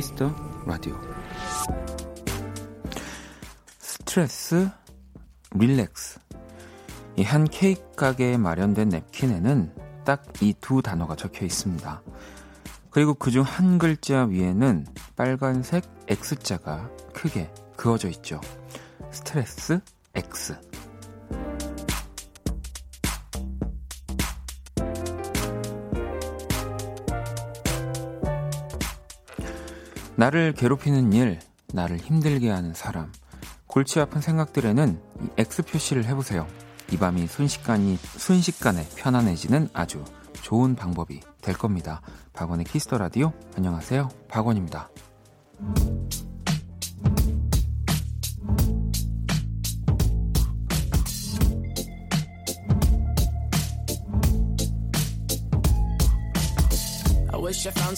Kiss the Radio 스트레스, relax 이 한 케이크 가게에 마련된 냅킨에는 딱 이 두 단어가 적혀 있습니다. 그리고 그중 한 글자 위에는 빨간색 X자가 크게 그어져 있죠. 스트레스 나를 괴롭히는 일, 나를 힘들게 하는 사람, 골치 아픈 생각들에는 이 X 표시를 해보세요. 이 밤이 순식간이, 순식간에 편안해지는 아주 좋은 방법이 될 겁니다. 박원의 Kiss the Radio. 안녕하세요. 박원입니다.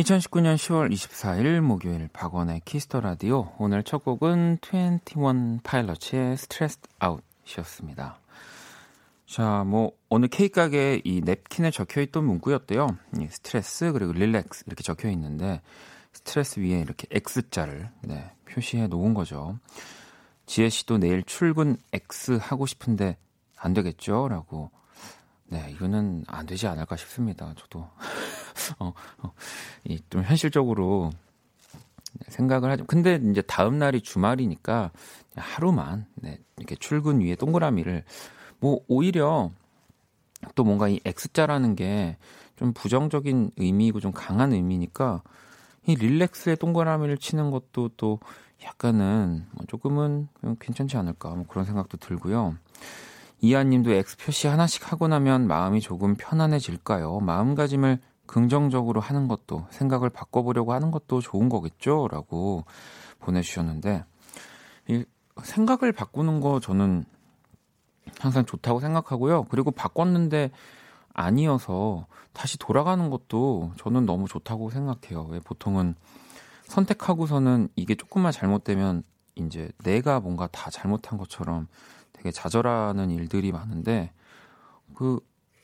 2019년 10월 24일 목요일 박원의 Kiss the Radio 오늘 첫 곡은 21 Pilots의 Stressed Out이었습니다. 자, 뭐 어느 케이크 가게에 이 냅킨에 적혀 있던 문구였대요. 이 스트레스 그리고 relax 이렇게 적혀 있는데 스트레스 위에 이렇게 X자를 네, 표시해 놓은 거죠. 지혜 씨도 내일 출근 X 하고 싶은데 안 되겠죠?라고. 네, 이거는 안 되지 않을까 싶습니다. 저도 어, 어, 이좀 현실적으로 생각을 하죠. 근데 이제 다음 날이 주말이니까 하루만 네, 이렇게 출근 위에 동그라미를 뭐 오히려 또 뭔가 이 X자라는 게 좀 부정적인 의미이고 좀 강한 의미니까 이 릴렉스에 동그라미를 치는 것도 또 약간은 뭐 조금은 괜찮지 않을까 뭐 그런 생각도 들고요. 이하님도 X 표시 하나씩 하고 나면 마음이 조금 편안해질까요? 마음가짐을 긍정적으로 하는 것도 생각을 바꿔보려고 하는 것도 좋은 거겠죠?라고 보내주셨는데 이 생각을 바꾸는 거 저는 항상 좋다고 생각하고요. 그리고 바꿨는데 아니어서 다시 돌아가는 것도 저는 너무 좋다고 생각해요. 왜 보통은 선택하고서는 이게 조금만 잘못되면 이제 내가 뭔가 다 잘못한 것처럼 되게 좌절하는 일들이 많은데 그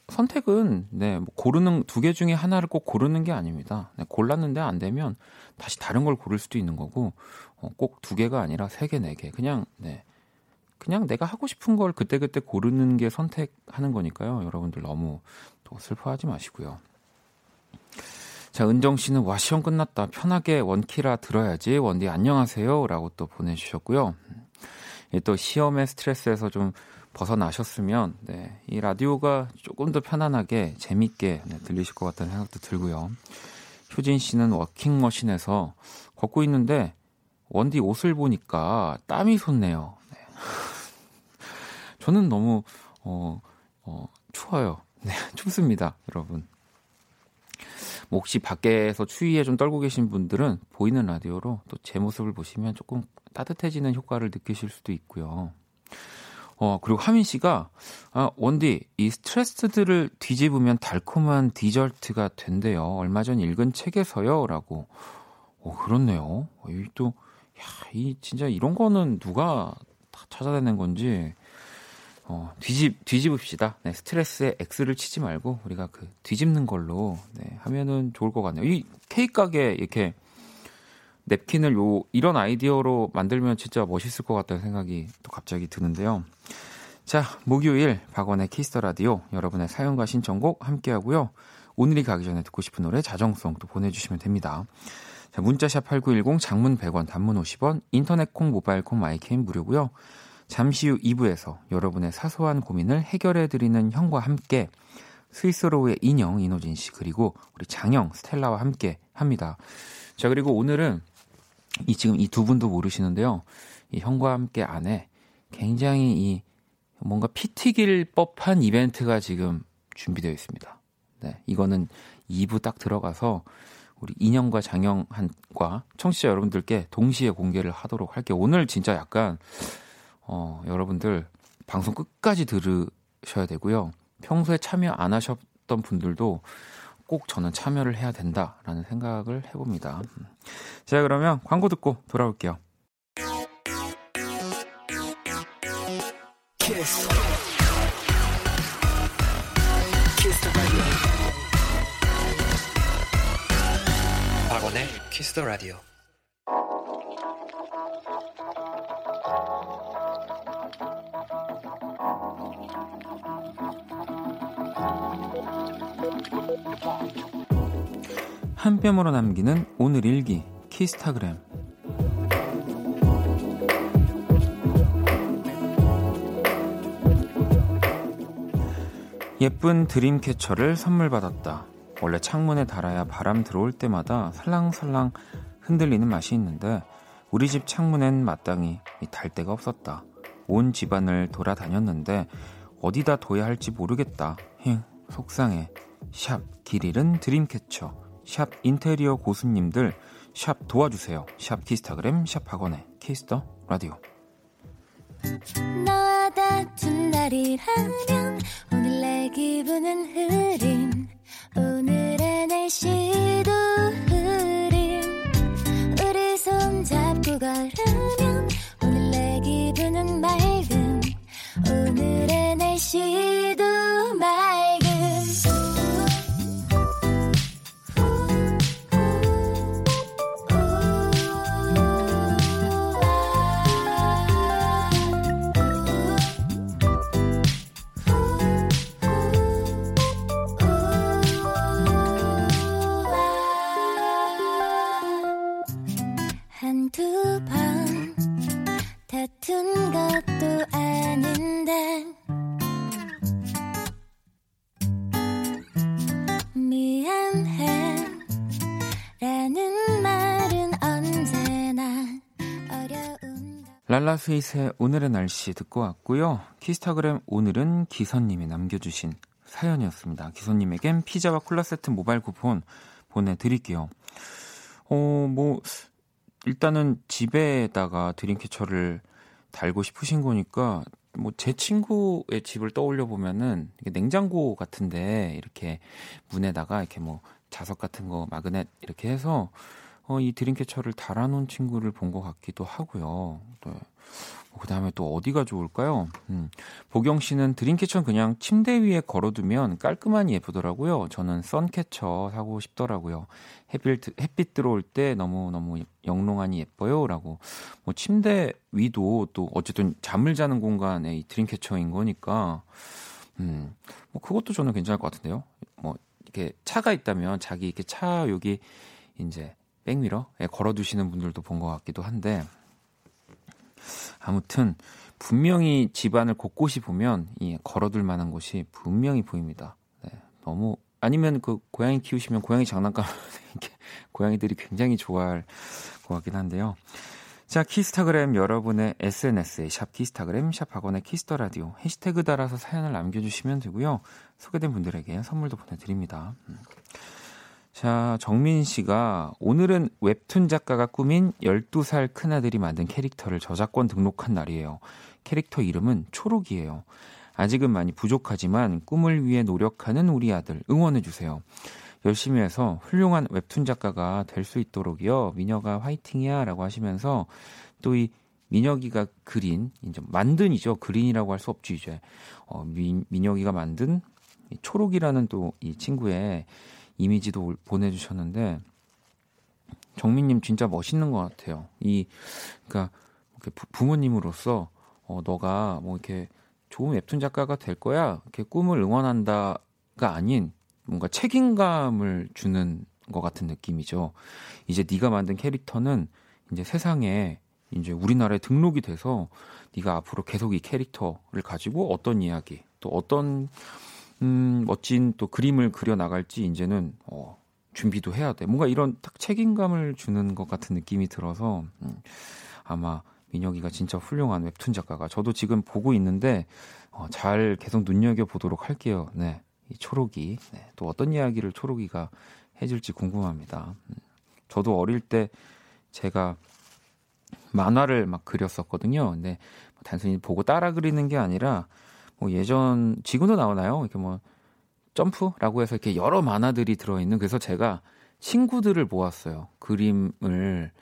선택은 네, 뭐 고르는 두 개 중에 하나를 꼭 고르는 게 아닙니다. 네, 골랐는데 안 되면 다시 다른 걸 고를 수도 있는 거고 어, 꼭 두 개가 아니라 세 개, 네 개. 그냥 네. 그냥 내가 하고 싶은 걸 그때그때 고르는 게 선택하는 거니까요. 여러분들 너무 또 슬퍼하지 마시고요. 자, 은정 씨는 와, 시험 끝났다. 편하게 원키라 들어야지. 원디 안녕하세요. 라고 또 보내주셨고요. 예, 또 시험의 스트레스에서 좀 벗어나셨으면, 네, 이 라디오가 조금 더 편안하게, 재밌게 네, 들리실 것 같다는 생각도 들고요. 효진 씨는 워킹머신에서 걷고 있는데, 원디 옷을 보니까 땀이 솟네요. 네. 저는 너무, 어, 어, 추워요. 네, 춥습니다, 여러분. 뭐 혹시 밖에서 추위에 좀 떨고 계신 분들은 보이는 라디오로 또 제 모습을 보시면 조금 따뜻해지는 효과를 느끼실 수도 있고요. 어, 그리고 하민 씨가, 아, 원디, 이 스트레스들을 뒤집으면 달콤한 디저트가 된대요. 얼마 전 읽은 책에서요. 라고. 어, 그렇네요. 어, 이 또, 야, 이, 진짜 이런 거는 누가 다 찾아내는 건지, 어, 뒤집, 뒤집읍시다. 네, 스트레스에 X를 치지 말고, 우리가 그, 뒤집는 걸로, 네, 하면은 좋을 것 같네요. 이 케이크 가게 이렇게, 냅킨을 요, 이런 아이디어로 만들면 진짜 멋있을 것 같다는 생각이 또 갑자기 드는데요. 자, 목요일, 박원의 Kiss the Radio, 여러분의 사연과 신청곡 함께 하고요. 오늘이 가기 전에 듣고 싶은 노래, 자정송 또 보내 주시면 됩니다. 자, 문자샵 8910, 장문 100원, 단문 50원, 인터넷 콩, 모바일 콩, My K는 무료고요. 잠시 후 2부에서 여러분의 사소한 고민을 해결해 드리는 형과 함께 Sweet Sorrow의 인형 인호진 씨 그리고 우리 장형 스텔라와 함께 합니다. 자 그리고 오늘은 이 지금 이 두 분도 모르시는데요. 이 형과 함께 안에 굉장히 이 뭔가 피 튀길 법한 이벤트가 지금 준비되어 있습니다. 네, 이거는 2부 딱 들어가서 우리 인형과 장영한과 청취자 여러분들께 동시에 공개를 하도록 할게요. 오늘 진짜 약간 어, 여러분들 방송 끝까지 들으셔야 되고요. 평소에 참여 안 하셨던 분들도 꼭 저는 참여를 해야 된다라는 생각을 해봅니다. 자, 그러면 광고 듣고 돌아올게요. 키스. 키스 박원의 키스 더 라디오. 한 뼘으로 남기는 오늘 일기 키스타그램 예쁜 dreamcatcher를 선물 받았다. 원래 창문에 달아야 바람 들어올 때마다 살랑살랑 흔들리는 맛이 있는데 우리 집 창문엔 마땅히 달 데가 없었다. 온 집안을 돌아다녔는데 어디다 둬야 할지 모르겠다. 힝 속상해. 샵 길 잃은 dreamcatcher 샵 인테리어 고수님들 샵 도와주세요. 샵 키스타그램 샵 박원의 Kiss the Radio. 너와 다툰 날이라면 오늘 내 기분은 흐린. 오늘의 날씨도 흐린. 우리 손 잡고 걸으면 오늘 내 기분은 맑은. 오늘의 날씨 랄라 스윗의 오늘의 날씨 듣고 왔고요. 키스타그램 오늘은 기선님이 남겨주신 사연이었습니다. 기선님에겐 피자와 콜라 세트 모바일 쿠폰 보내드릴게요. 어, 뭐, 일단은 집에다가 드림캐쳐를 달고 싶으신 거니까 뭐 제 친구의 집을 떠올려 보면은 냉장고 같은데 이렇게 문에다가 이렇게 뭐 자석 같은 거 마그넷 이렇게 해서 어, 이 드림캐쳐를 달아놓은 친구를 본 것 같기도 하고요. 네. 뭐그 다음에 또 어디가 좋을까요? 음, 보경 씨는 드림캐쳐는 그냥 침대 위에 걸어두면 깔끔하니 예쁘더라고요. 저는 선캐쳐 사고 싶더라고요. 햇빛, 햇빛 들어올 때 너무너무 영롱하니 예뻐요. 라고. 뭐 침대 위도 또 어쨌든 잠을 자는 공간에 이 드림캐쳐인 거니까, 음, 뭐 그것도 저는 괜찮을 것 같은데요. 뭐 이렇게 차가 있다면 자기 이렇게 차 여기 이제 백미러에 걸어두시는 분들도 본 것 같기도 한데 아무튼 분명히 집안을 곳곳이 보면 이 걸어둘 만한 곳이 분명히 보입니다. 네, 너무 아니면 그 고양이 키우시면 고양이 장난감 이렇게 고양이들이 굉장히 좋아할 것 같긴 한데요. 자, 키스타그램 여러분의 SNS에 샵 키스타그램 샵 박원의 Kiss the Radio 해시태그 달아서 사연을 남겨주시면 되고요. 소개된 분들에게 선물도 보내드립니다. 음. 자, 정민 씨가 오늘은 웹툰 작가가 꾸민 12살 큰아들이 만든 캐릭터를 저작권 등록한 날이에요. 캐릭터 이름은 초록이에요. 아직은 많이 부족하지만 꿈을 위해 노력하는 우리 아들 응원해주세요. 열심히 해서 훌륭한 웹툰 작가가 될 수 있도록이요. 미녀가 화이팅이야 라고 하시면서 또 이 민혁이가 그린, 이제 만든이죠. 그린이라고 할 수 없지, 이제. 어, 민, 민혁이가 만든 초록이라는 또 이 친구의 이미지도 보내주셨는데 정민님 진짜 멋있는 것 같아요. 이 그러니까 부모님으로서 어 너가 뭐 이렇게 좋은 웹툰 작가가 될 거야 이렇게 꿈을 응원한다가 아닌 뭔가 책임감을 주는 것 같은 느낌이죠. 이제 네가 만든 캐릭터는 이제 세상에 이제 우리나라에 등록이 돼서 네가 앞으로 계속 이 캐릭터를 가지고 어떤 이야기 또 어떤 음, 멋진 또 그림을 그려 나갈지 이제는 어, 준비도 해야 돼. 뭔가 이런 딱 책임감을 주는 것 같은 느낌이 들어서 음, 아마 민혁이가 진짜 훌륭한 웹툰 작가가 저도 지금 보고 있는데 어, 잘 계속 눈여겨 보도록 할게요. 네, 이 초록이 네, 또 어떤 이야기를 초록이가 해줄지 궁금합니다. 음, 저도 어릴 때 제가 만화를 막 그렸었거든요. 근데 뭐 단순히 보고 따라 그리는 게 아니라 뭐 예전 지금도 나오나요? 이렇게 뭐 점프라고 해서 이렇게 여러 만화들이 들어있는 그래서 제가 친구들을 모았어요. 그림을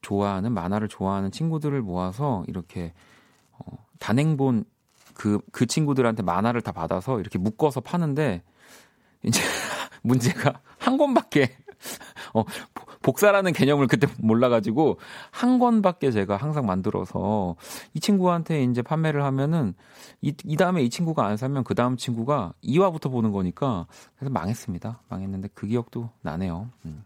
좋아하는 만화를 좋아하는 친구들을 모아서 이렇게 어, 단행본 그, 그 친구들한테 만화를 다 받아서 이렇게 묶어서 파는데 이제 문제가 한 권밖에 어, 복사라는 개념을 그때 몰라가지고 한 권밖에 제가 항상 만들어서 이 친구한테 이제 판매를 하면은 이, 이 다음에 이 친구가 안 사면 그 다음 친구가 2화부터 보는 거니까 그래서 망했습니다. 망했는데 그 기억도 나네요. 음.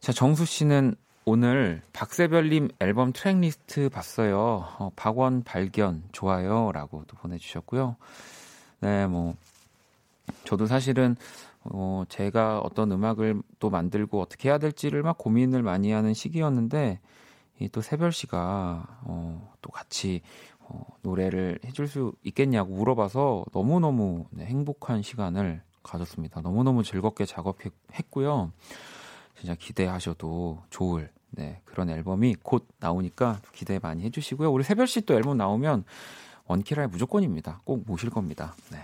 자, 정수 씨는 오늘 박세별님 앨범 트랙 리스트 봤어요. 어, 박원 발견 좋아요. 라고 또 보내주셨고요. 네, 뭐, 저도 사실은 어, 제가 어떤 음악을 또 만들고 어떻게 해야 될지를 막 고민을 많이 하는 시기였는데, 이 또 세별 씨가, 어, 또 같이, 어, 노래를 해줄 수 있겠냐고 물어봐서 너무너무 네, 행복한 시간을 가졌습니다. 너무너무 즐겁게 작업했고요. 진짜 기대하셔도 좋을, 네, 그런 앨범이 곧 나오니까 기대 많이 해주시고요. 우리 세별 씨 또 앨범 나오면 원키라의 무조건입니다. 꼭 모실 겁니다. 네.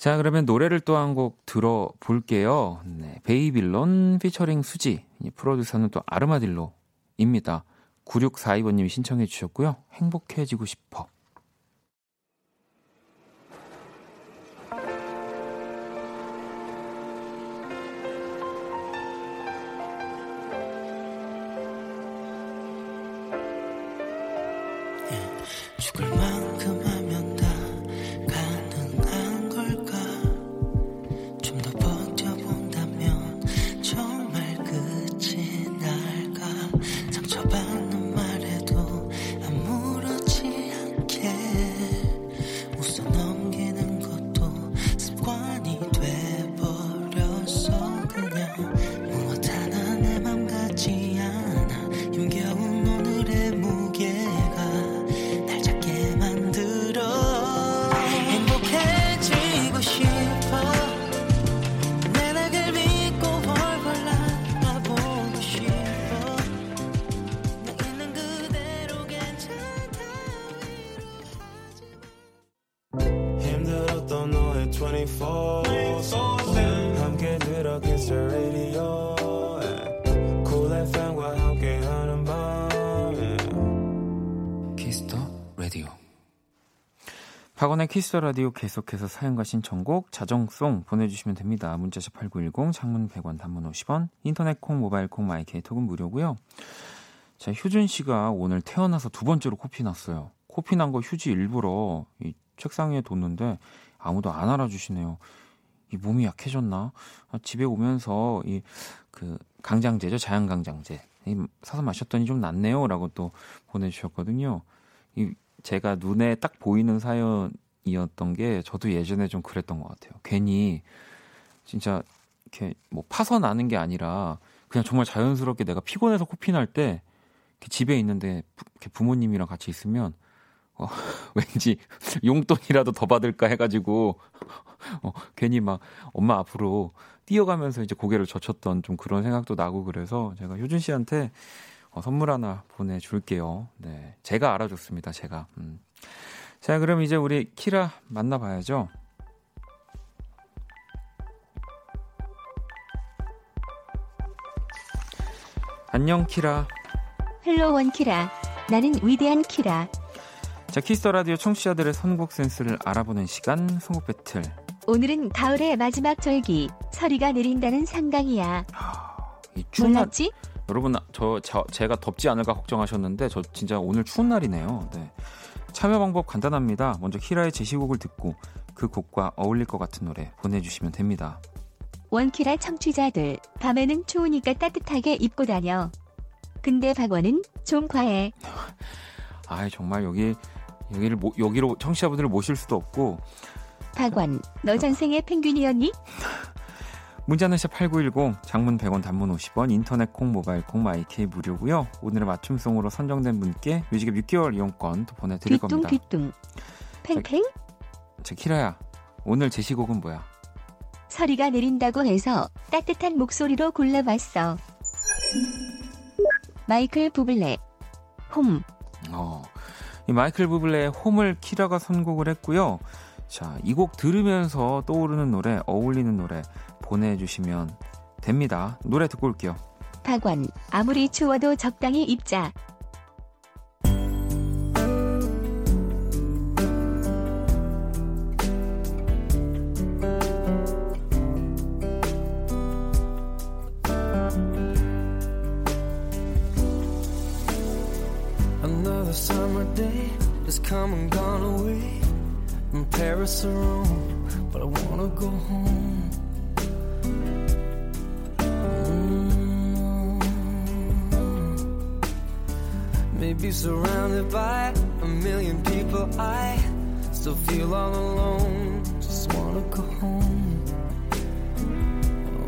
자, 그러면 노래를 또 한 곡 들어볼게요. 네, 베이빌론 피처링 수지. 프로듀서는 또 아르마딜로입니다. 9642번님이 신청해 주셨고요. 행복해지고 싶어. 박원의 Kiss the Radio 계속해서 사연과 신청곡 자정송 보내주시면 됩니다. 문자샵 8910 장문 100원 단문 50원 인터넷 콩 모바일 콩 My K 톡은 무료고요. 자 효준 씨가 오늘 태어나서 두 번째로 코피 났어요. 코피 난 거 휴지 일부러 이 책상 위에 뒀는데 아무도 안 알아주시네요. 이 몸이 약해졌나? 아, 집에 오면서 이 그 강장제죠 자연 강장제 사서 마셨더니 좀 낫네요라고 또 보내주셨거든요. 이 제가 눈에 딱 보이는 사연이었던 게 저도 예전에 좀 그랬던 것 같아요. 괜히 진짜 이렇게 뭐 파서 나는 게 아니라 그냥 정말 자연스럽게 내가 피곤해서 코피 날 때 집에 있는데 부, 모님이랑 같이 있으면 어, 왠지 용돈이라도 더 받을까 해가지고 어, 괜히 막 엄마 앞으로 뛰어가면서 이제 고개를 젖혔던 좀 그런 생각도 나고 그래서 제가 효준 씨한테 어, 선물 하나 보내줄게요. 네. 제가 알아줬습니다, 제가. 음. 자, 그럼 이제 우리 키라 만나봐야죠. 안녕, 키라. Hello 원 키라. 나는 위대한 키라. 자, Kiss the Radio 청취자들의 선곡 센스를 알아보는 시간, 선곡 배틀. 오늘은 가을의 마지막 절기, 서리가 내린다는 상강이야. 이 몰랐지? 여러분 저, 저 제가 덥지 않을까 걱정하셨는데 저 진짜 오늘 추운 날이네요. 네. 참여 방법 간단합니다. 먼저 키라의 제시곡을 듣고 그 곡과 어울릴 것 같은 노래 보내주시면 됩니다. 원키라 청취자들 밤에는 추우니까 따뜻하게 입고 다녀. 근데 박원은 좀 과해. 아 정말 여기 여기를 모, 여기로 청취자분들을 모실 수도 없고 박원, 너 전생에 펭귄이었니? 문자는 샵8910 장문 100원 단문 50원 인터넷 콩 모바일 콩 마이케이 무료고요. 오늘의 맞춤송으로 선정된 분께 뮤직앱 6개월 이용권 또 보내드릴 겁니다. 뒤뚱. 팽팽? 제 키라야 오늘 제시곡은 뭐야? 서리가 내린다고 해서 따뜻한 목소리로 골라봤어. 마이클 부블레. 홈. 어, 이 마이클 부블레의 홈을 키라가 선곡을 했고요. 자, 이 곡 들으면서 떠오르는 노래, 어울리는 노래 보내주시면 됩니다. 노래 듣고 올게요. 박원, 아무리 추워도 적당히 입자. Another summer day has come and gone away from Paris or Rome, but I wanna go home. Maybe surrounded by a million people, I still feel all alone. Just wanna go home.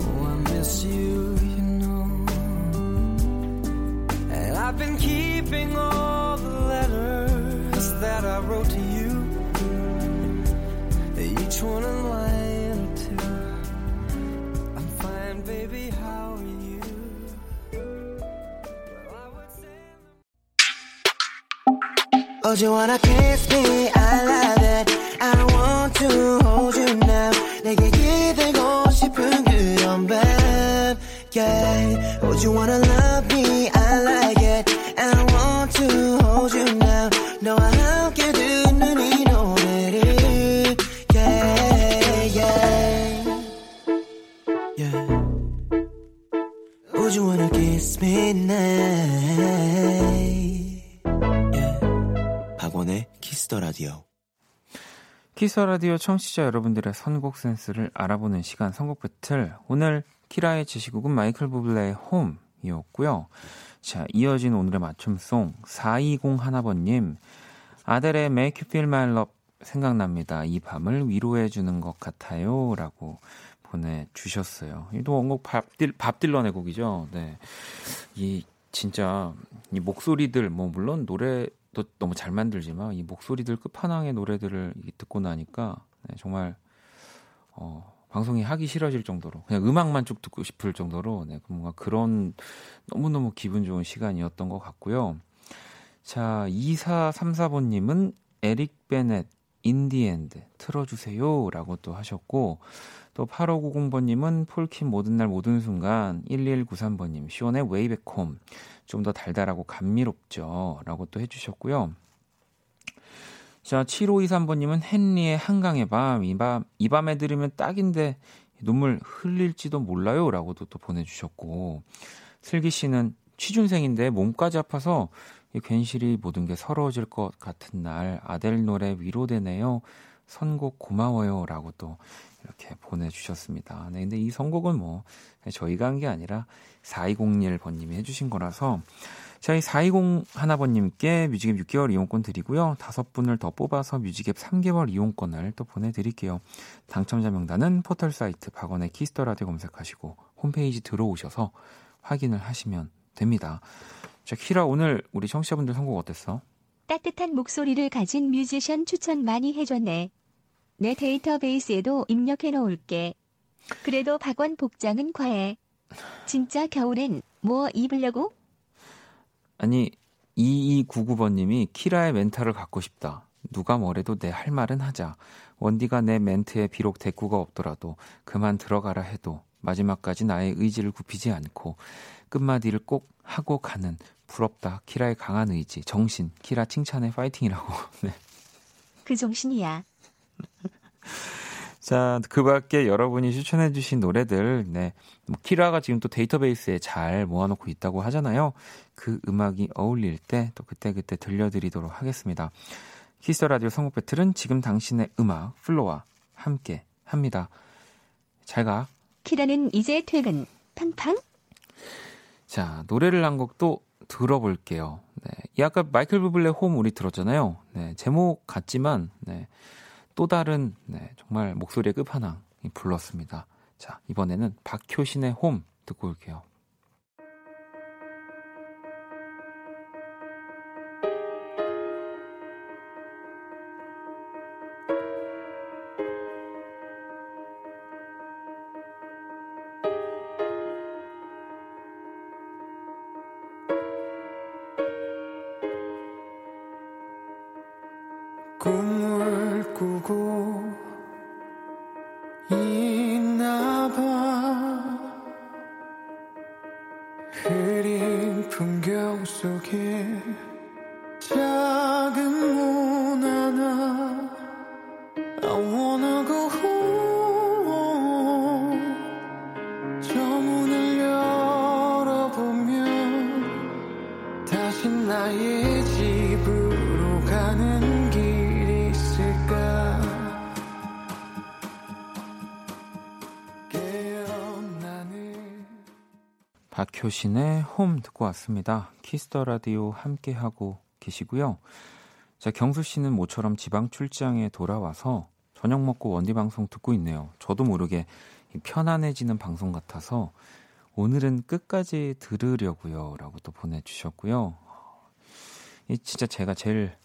Oh, I miss you, you know. And I've been keeping all the letters that I wrote to you. Each one a line Oh, do you wanna kiss me? I love it. I want to hold you now. 내게 기대고 싶은 그런 밤. Yeah. Oh, do you wanna love me? I like it. I want to hold you now. 너와 키스 라디오 청취자 여러분들의 선곡 센스를 알아보는 시간 선곡 배틀. 오늘 키라의 제시곡은 마이클 부블레의 홈이었고요. 자, 이어진 오늘의 맞춤송 4201번님 아델의 Make You Feel My Love 생각납니다. 이 밤을 위로해 주는 것 같아요. 라고 보내주셨어요. 이도 원곡 밥, 딜, 밥 딜런의 곡이죠. 네. 이, 진짜, 이 목소리들, 뭐, 물론 노래 도 너무 잘 만들지만, 이 목소리들 끝판왕의 노래들을 듣고 나니까, 네, 정말, 어, 방송이 하기 싫어질 정도로, 그냥 음악만 쭉 듣고 싶을 정도로, 네, 뭔가 그런 너무너무 기분 좋은 시간이었던 것 같고요. 자, 2434번님은 Eric Benét, In the End 틀어주세요. 라고 또 하셨고, 또 8590번님은 폴킴 모든 날 모든 순간 1193번님 숀의 Way Back Home 좀 더 달달하고 감미롭죠 라고 또 해주셨고요. 자 7523번님은 헨리의 한강의 밤 이 밤, 이 밤에 들으면 딱인데 눈물 흘릴지도 몰라요 라고도 또 보내주셨고 슬기 씨는 취준생인데 몸까지 아파서 괜시리 모든 게 서러워질 것 같은 날 아델 노래 위로되네요. 선곡 고마워요 라고 또 이렇게 보내주셨습니다. 네, 근데 이 선곡은 뭐 저희가 한 게 아니라 4201번님이 해주신 거라서 자, 이 4201번님께 뮤직앱 6개월 이용권 드리고요. 다섯 분을 더 뽑아서 뮤직앱 3개월 이용권을 또 보내드릴게요. 당첨자 명단은 포털 사이트 박원의 Kiss the Radio 검색하시고 홈페이지 들어오셔서 확인을 하시면 됩니다. 자, 키라 오늘 우리 청취자분들 선곡 어땠어? 따뜻한 목소리를 가진 뮤지션 추천 많이 해줬네. 내 데이터베이스에도 입력해 놓을게. 그래도 박원 복장은 과해. 진짜 겨울엔 뭐 입으려고? 아니 2299번님이 키라의 멘탈을 갖고 싶다. 누가 뭐래도 내 할 말은 하자. 원디가 내 멘트에 비록 대꾸가 없더라도 그만 들어가라 해도 마지막까지 나의 의지를 굽히지 않고 끝마디를 꼭 하고 가는 부럽다. 키라의 강한 의지, 정신, 키라 칭찬에 파이팅이라고. 네. 그 정신이야. 자, 그 밖에 여러분이 추천해주신 노래들, 네. 뭐, 키라가 지금 또 데이터베이스에 잘 모아놓고 있다고 하잖아요. 그 음악이 어울릴 때 또 그때그때 들려드리도록 하겠습니다. Kiss the Radio 선곡 battle은 지금 당신의 음악, FLO와 함께 합니다. 잘 가. 키라는 이제 퇴근. 팡팡? 자, 노래를 한 곡 또 들어볼게요. 네. 이 아까 Michael Bublé Home 우리 들었잖아요. 네. 제목 같지만, 네. 또 다른, 네. 정말 목소리의 끝판왕이 불렀습니다. 자, 이번에는 박효신의 홈 듣고 올게요. 홈 듣고 왔습니다. 키스 더 라디오 함께 하고 계시고요. 자, 경수 씨는 모처럼 지방 출장에 돌아와서 저녁 먹고 원디 방송 듣고 있네요. 저도 모르게 편안해지는 방송 같아서 오늘은 끝까지 들으려고요. 라고 또 보내주셨고요. 이 진짜 제가 제일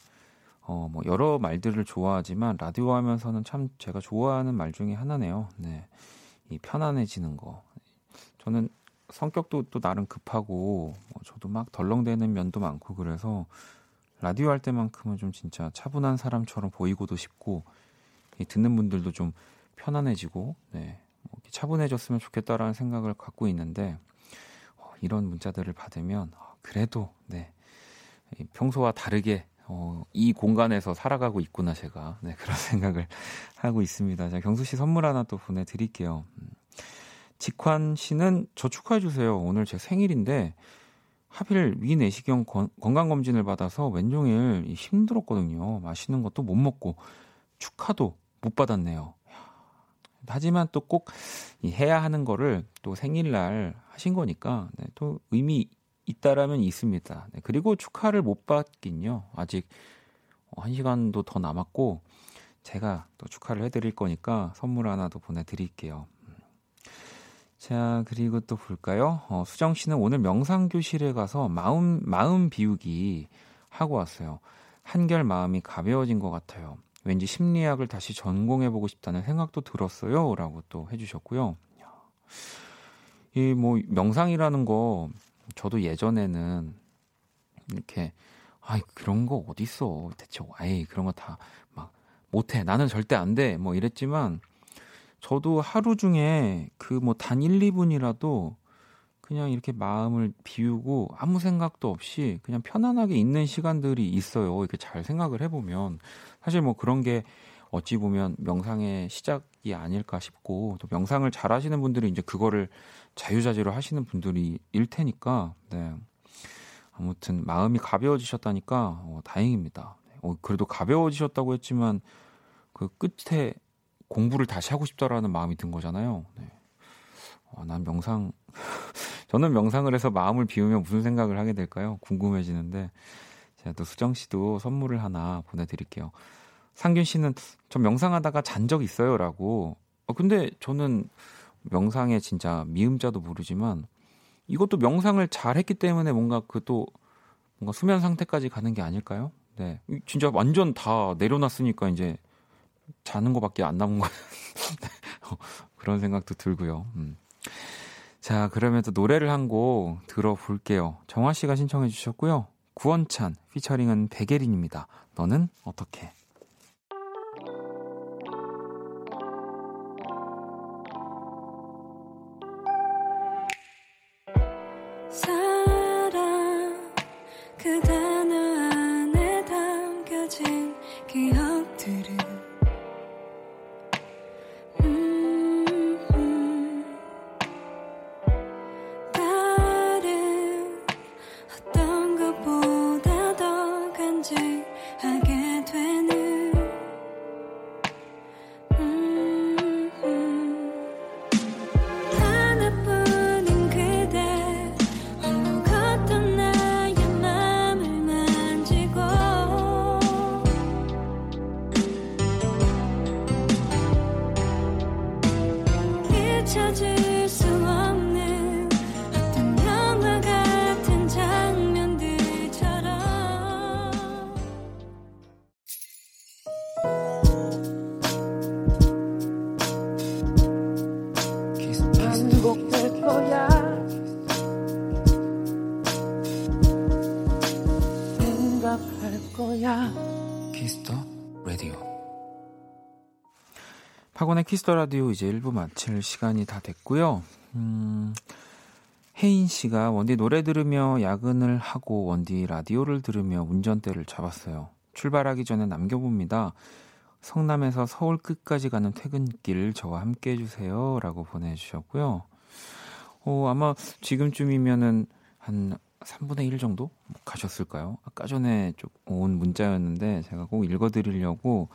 어, 뭐 여러 말들을 좋아하지만 라디오 하면서는 참 제가 좋아하는 말 중에 하나네요. 네. 이 편안해지는 거. 저는 성격도 또 나름 급하고 뭐 저도 막 덜렁대는 면도 많고 그래서 라디오 할 때만큼은 좀 진짜 차분한 사람처럼 보이고도 싶고 듣는 분들도 좀 편안해지고 네, 뭐 차분해졌으면 좋겠다라는 생각을 갖고 있는데 어, 이런 문자들을 받으면 어, 그래도 네, 평소와 다르게 어, 이 공간에서 살아가고 있구나 제가 네, 그런 생각을 하고 있습니다. 자, 경수 씨 선물 하나 또 보내드릴게요. 음. 직환 씨는 저 축하해 주세요. 오늘 제 생일인데 하필 위 내시경 건강 검진을 받아서 왼종일 힘들었거든요. 맛있는 것도 못 먹고 축하도 못 받았네요. 하지만 또 꼭 해야 하는 거를 또 생일날 하신 거니까 네, 또 의미 있다라면 있습니다. 네, 그리고 축하를 못 받긴요. 아직 한 시간도 더 남았고 제가 또 축하를 해드릴 거니까 선물 하나 더 보내드릴게요. 자, 그리고 또 볼까요? 어, 수정 씨는 오늘 명상교실에 가서 마음, 마음 비우기 하고 왔어요. 한결 마음이 가벼워진 것 같아요. 왠지 심리학을 다시 전공해보고 싶다는 생각도 들었어요. 라고 또 해주셨고요. 이 뭐, 명상이라는 거, 저도 예전에는 이렇게, 아이, 그런 거 어딨어. 대체, 아이, 그런 거 다 막 못해. 나는 절대 안 돼. 뭐 이랬지만, 저도 하루 중에 그 뭐 단 1, 2분이라도 그냥 이렇게 마음을 비우고 아무 생각도 없이 그냥 편안하게 있는 시간들이 있어요. 이렇게 잘 생각을 해보면. 사실 뭐 그런 게 어찌 보면 명상의 시작이 아닐까 싶고 또 명상을 잘 하시는 분들이 이제 그거를 자유자재로 하시는 분들이 일 테니까 네. 아무튼 마음이 가벼워지셨다니까 어, 다행입니다. 어, 그래도 가벼워지셨다고 했지만 그 끝에 공부를 다시 하고 싶다라는 마음이 든 거잖아요. 네. 어, 난 명상, 저는 명상을 해서 마음을 비우면 무슨 생각을 하게 될까요? 궁금해지는데, 제가 또 수정 씨도 선물을 하나 보내드릴게요. 상균 씨는 저 명상하다가 잔 적 있어요? 라고. 어, 근데 저는 명상에 진짜 미음자도 모르지만, 이것도 명상을 잘 했기 때문에 뭔가 그 또, 뭔가 수면 상태까지 가는 게 아닐까요? 네. 진짜 완전 다 내려놨으니까 이제 자는 것밖에 안 남은 거 그런 생각도 들고요. 음. 자, 그러면 또 노래를 한 곡 들어볼게요. 정화 씨가 신청해 주셨고요. 구원찬 피처링은 백예린입니다. 너는 어떻게? 거야 키스 더 라디오. 박원의 키스 더 라디오 이제 1부 마칠 시간이 다 됐고요. 음, 혜인 씨가 원디 노래 들으며 야근을 하고 원디 라디오를 들으며 운전대를 잡았어요. 출발하기 전에 남겨봅니다. 성남에서 서울 끝까지 가는 퇴근길 저와 함께 해주세요. 라고 보내주셨고요. 어, 아마 지금쯤이면은 한 3분의 1 정도 가셨을까요? 아까 전에 좀온 문자였는데 제가 꼭 읽어드리려고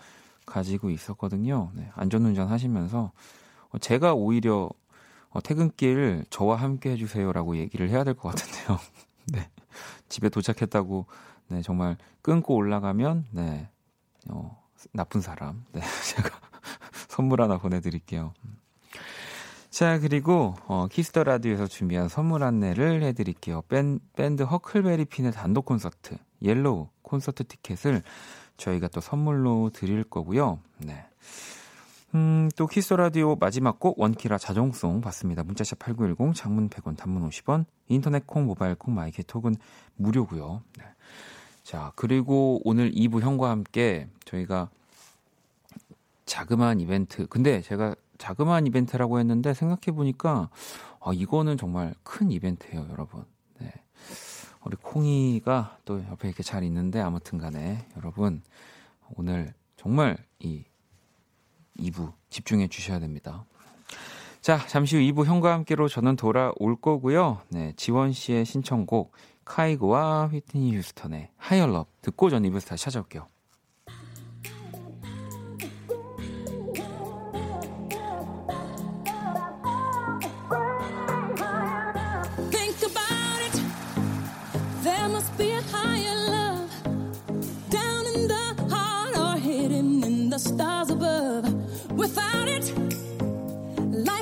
가지고 있었거든요. 네, 안전운전 하시면서 어, 제가 오히려 어, 퇴근길 저와 함께 해주세요라고 얘기를 해야 될 것 같은데요. 네, 집에 도착했다고 네, 정말 끊고 올라가면 네, 어, 나쁜 사람. 네, 제가 선물 하나 보내드릴게요. 자, 그리고 어, 키스 더 라디오에서 준비한 선물 안내를 해드릴게요. 밴, 밴드 허클베리 핀의 단독 콘서트 옐로우 콘서트 티켓을 저희가 또 선물로 드릴 거고요. 네. 음, 또 키스 더 라디오 마지막 곡 원키라 자정송 받습니다. 문자샵 8910 장문 100원 단문 50원 인터넷 콩 모바일 콩 마이케이톡은 무료고요. 네. 자, 그리고 오늘 2부 형과 함께 저희가 자그마한 이벤트. 근데 제가 자그마한 이벤트라고 했는데 생각해 보니까 아, 이거는 정말 큰 이벤트예요, 여러분. 네. 우리 콩이가 또 옆에 이렇게 잘 있는데 아무튼 간에 여러분 오늘 정말 이 2부 집중해 주셔야 됩니다. 자, 잠시 후 2부 형과 함께로 저는 돌아올 거고요. 네, 지원 씨의 신청곡 카이그와 휘트니 휴스턴의 하이얼럽 듣고 전 2부에서 다시 찾아올게요.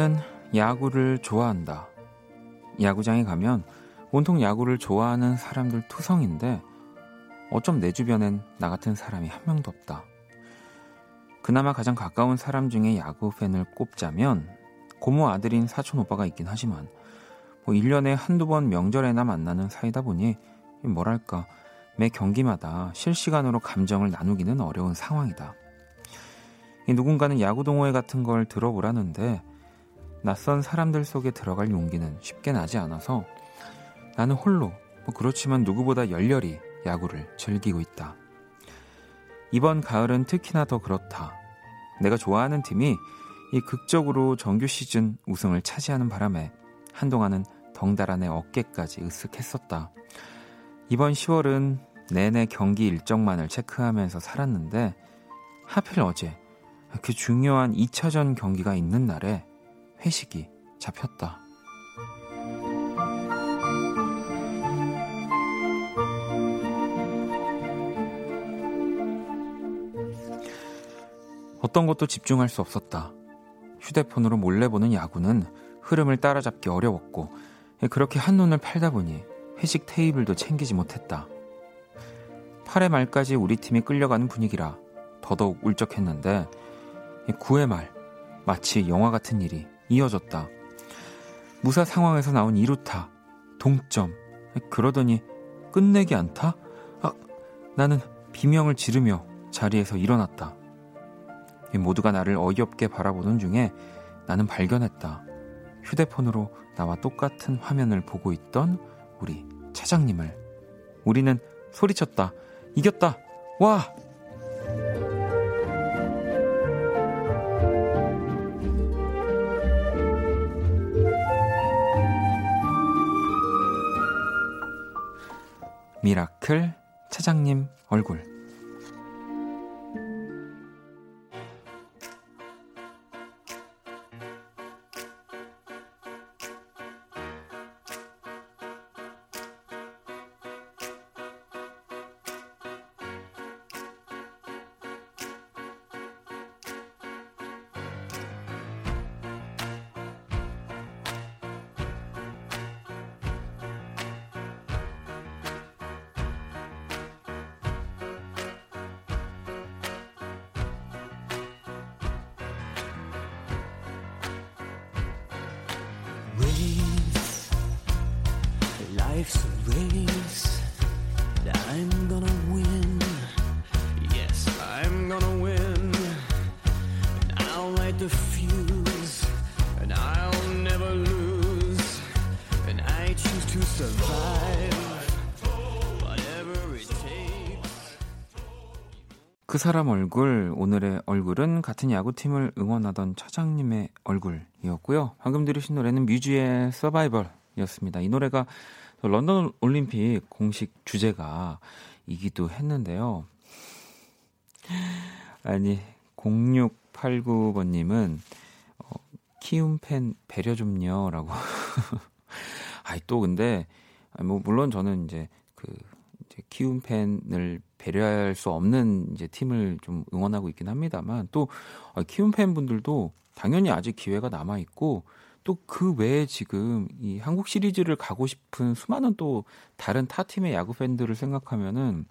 나는 야구를 좋아한다. 야구장에 가면 온통 야구를 좋아하는 사람들 투성인데 어쩜 내 주변엔 나 같은 사람이 한 명도 없다. 그나마 가장 가까운 사람 중에 야구 팬을 꼽자면 고모 아들인 사촌 오빠가 있긴 하지만 뭐 1년에 한두 번 명절에나 만나는 사이다 보니 뭐랄까 매 경기마다 실시간으로 감정을 나누기는 어려운 상황이다. 이 누군가는 야구 동호회 같은 걸 들어보라는데 낯선 사람들 속에 들어갈 용기는 쉽게 나지 않아서 나는 홀로 뭐 그렇지만 누구보다 열렬히 야구를 즐기고 있다. 이번 가을은 특히나 더 그렇다. 내가 좋아하는 팀이 이 극적으로 정규 시즌 우승을 차지하는 바람에 한동안은 덩달아 내 어깨까지 으쓱했었다. 이번 10월은 내내 경기 일정만을 체크하면서 살았는데 하필 어제 그 중요한 2차전 경기가 있는 날에 회식이 잡혔다. 어떤 것도 집중할 수 없었다. 휴대폰으로 몰래 보는 야구는 흐름을 따라잡기 어려웠고 그렇게 한눈을 팔다 보니 회식 테이블도 챙기지 못했다. 8회 말까지 우리 팀이 끌려가는 분위기라 더더욱 울적했는데 9회 말 마치 영화 같은 일이 이어졌다. 무사 상황에서 나온 2루타 동점 그러더니 끝내기 안타? 아, 나는 비명을 지르며 자리에서 일어났다. 모두가 나를 어이없게 바라보는 중에 나는 발견했다. 휴대폰으로 나와 똑같은 화면을 보고 있던 우리 차장님을. 우리는 소리쳤다. 이겼다! 와! miracle 차장님 얼굴. 그 사람 얼굴, 오늘의 얼굴은 같은 야구팀을 응원하던 차장님의 얼굴이었고요. 방금 들으신 노래는 뮤지의 서바이벌이었습니다. 이 노래가 런던 올림픽 공식 주제가이기도 했는데요. 아니, 0689번님은, 어, 키움 팬 배려 좀요. 라고. 아이, 또 근데, 뭐, 물론 저는 이제 그, 이제 키움 팬을 배려할 수 없는 이제 팀을 좀 응원하고 있긴 합니다만 또 아, 키움 팬분들도 당연히 아직 기회가 남아 있고 또 그 외에 지금 이 한국 시리즈를 가고 싶은 수많은 또 다른 타 팀의 야구 팬들을 생각하면은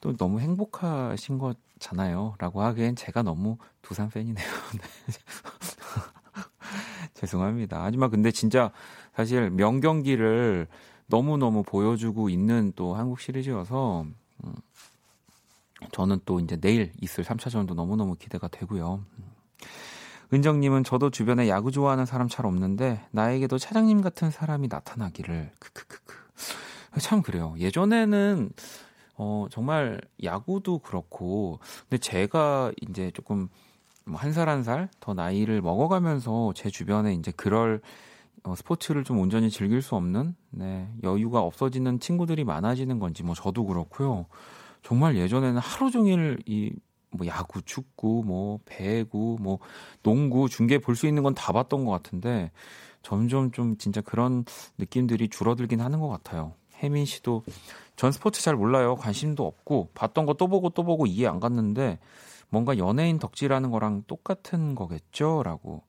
또 너무 행복하신 거잖아요라고 하기엔 제가 너무 두산 팬이네요. 죄송합니다. 하지만 근데 진짜 사실 명경기를 너무너무 보여주고 있는 또 한국 시리즈여서 음, 저는 또 이제 내일 있을 3차전도 너무너무 기대가 되고요. 은정님은 저도 주변에 야구 좋아하는 사람 잘 없는데 나에게도 차장님 같은 사람이 나타나기를 크크크크 참 그래요. 예전에는 어 정말 야구도 그렇고 근데 제가 이제 조금 뭐한살 한 살 더 나이를 먹어가면서 제 주변에 이제 그럴 어, 스포츠를 좀 온전히 즐길 수 없는 네, 여유가 없어지는 친구들이 많아지는 건지 뭐 저도 그렇고요. 정말 예전에는 하루 종일 이 뭐 야구, 축구, 뭐 배구, 뭐 농구 중계 볼 수 있는 건 다 봤던 것 같은데 점점 좀 진짜 그런 느낌들이 줄어들긴 하는 것 같아요. 혜민 씨도 전 스포츠 잘 몰라요. 관심도 없고 봤던 거 또 보고 또 보고 이해 안 갔는데 뭔가 연예인 덕질하는 거랑 똑같은 거겠죠?라고.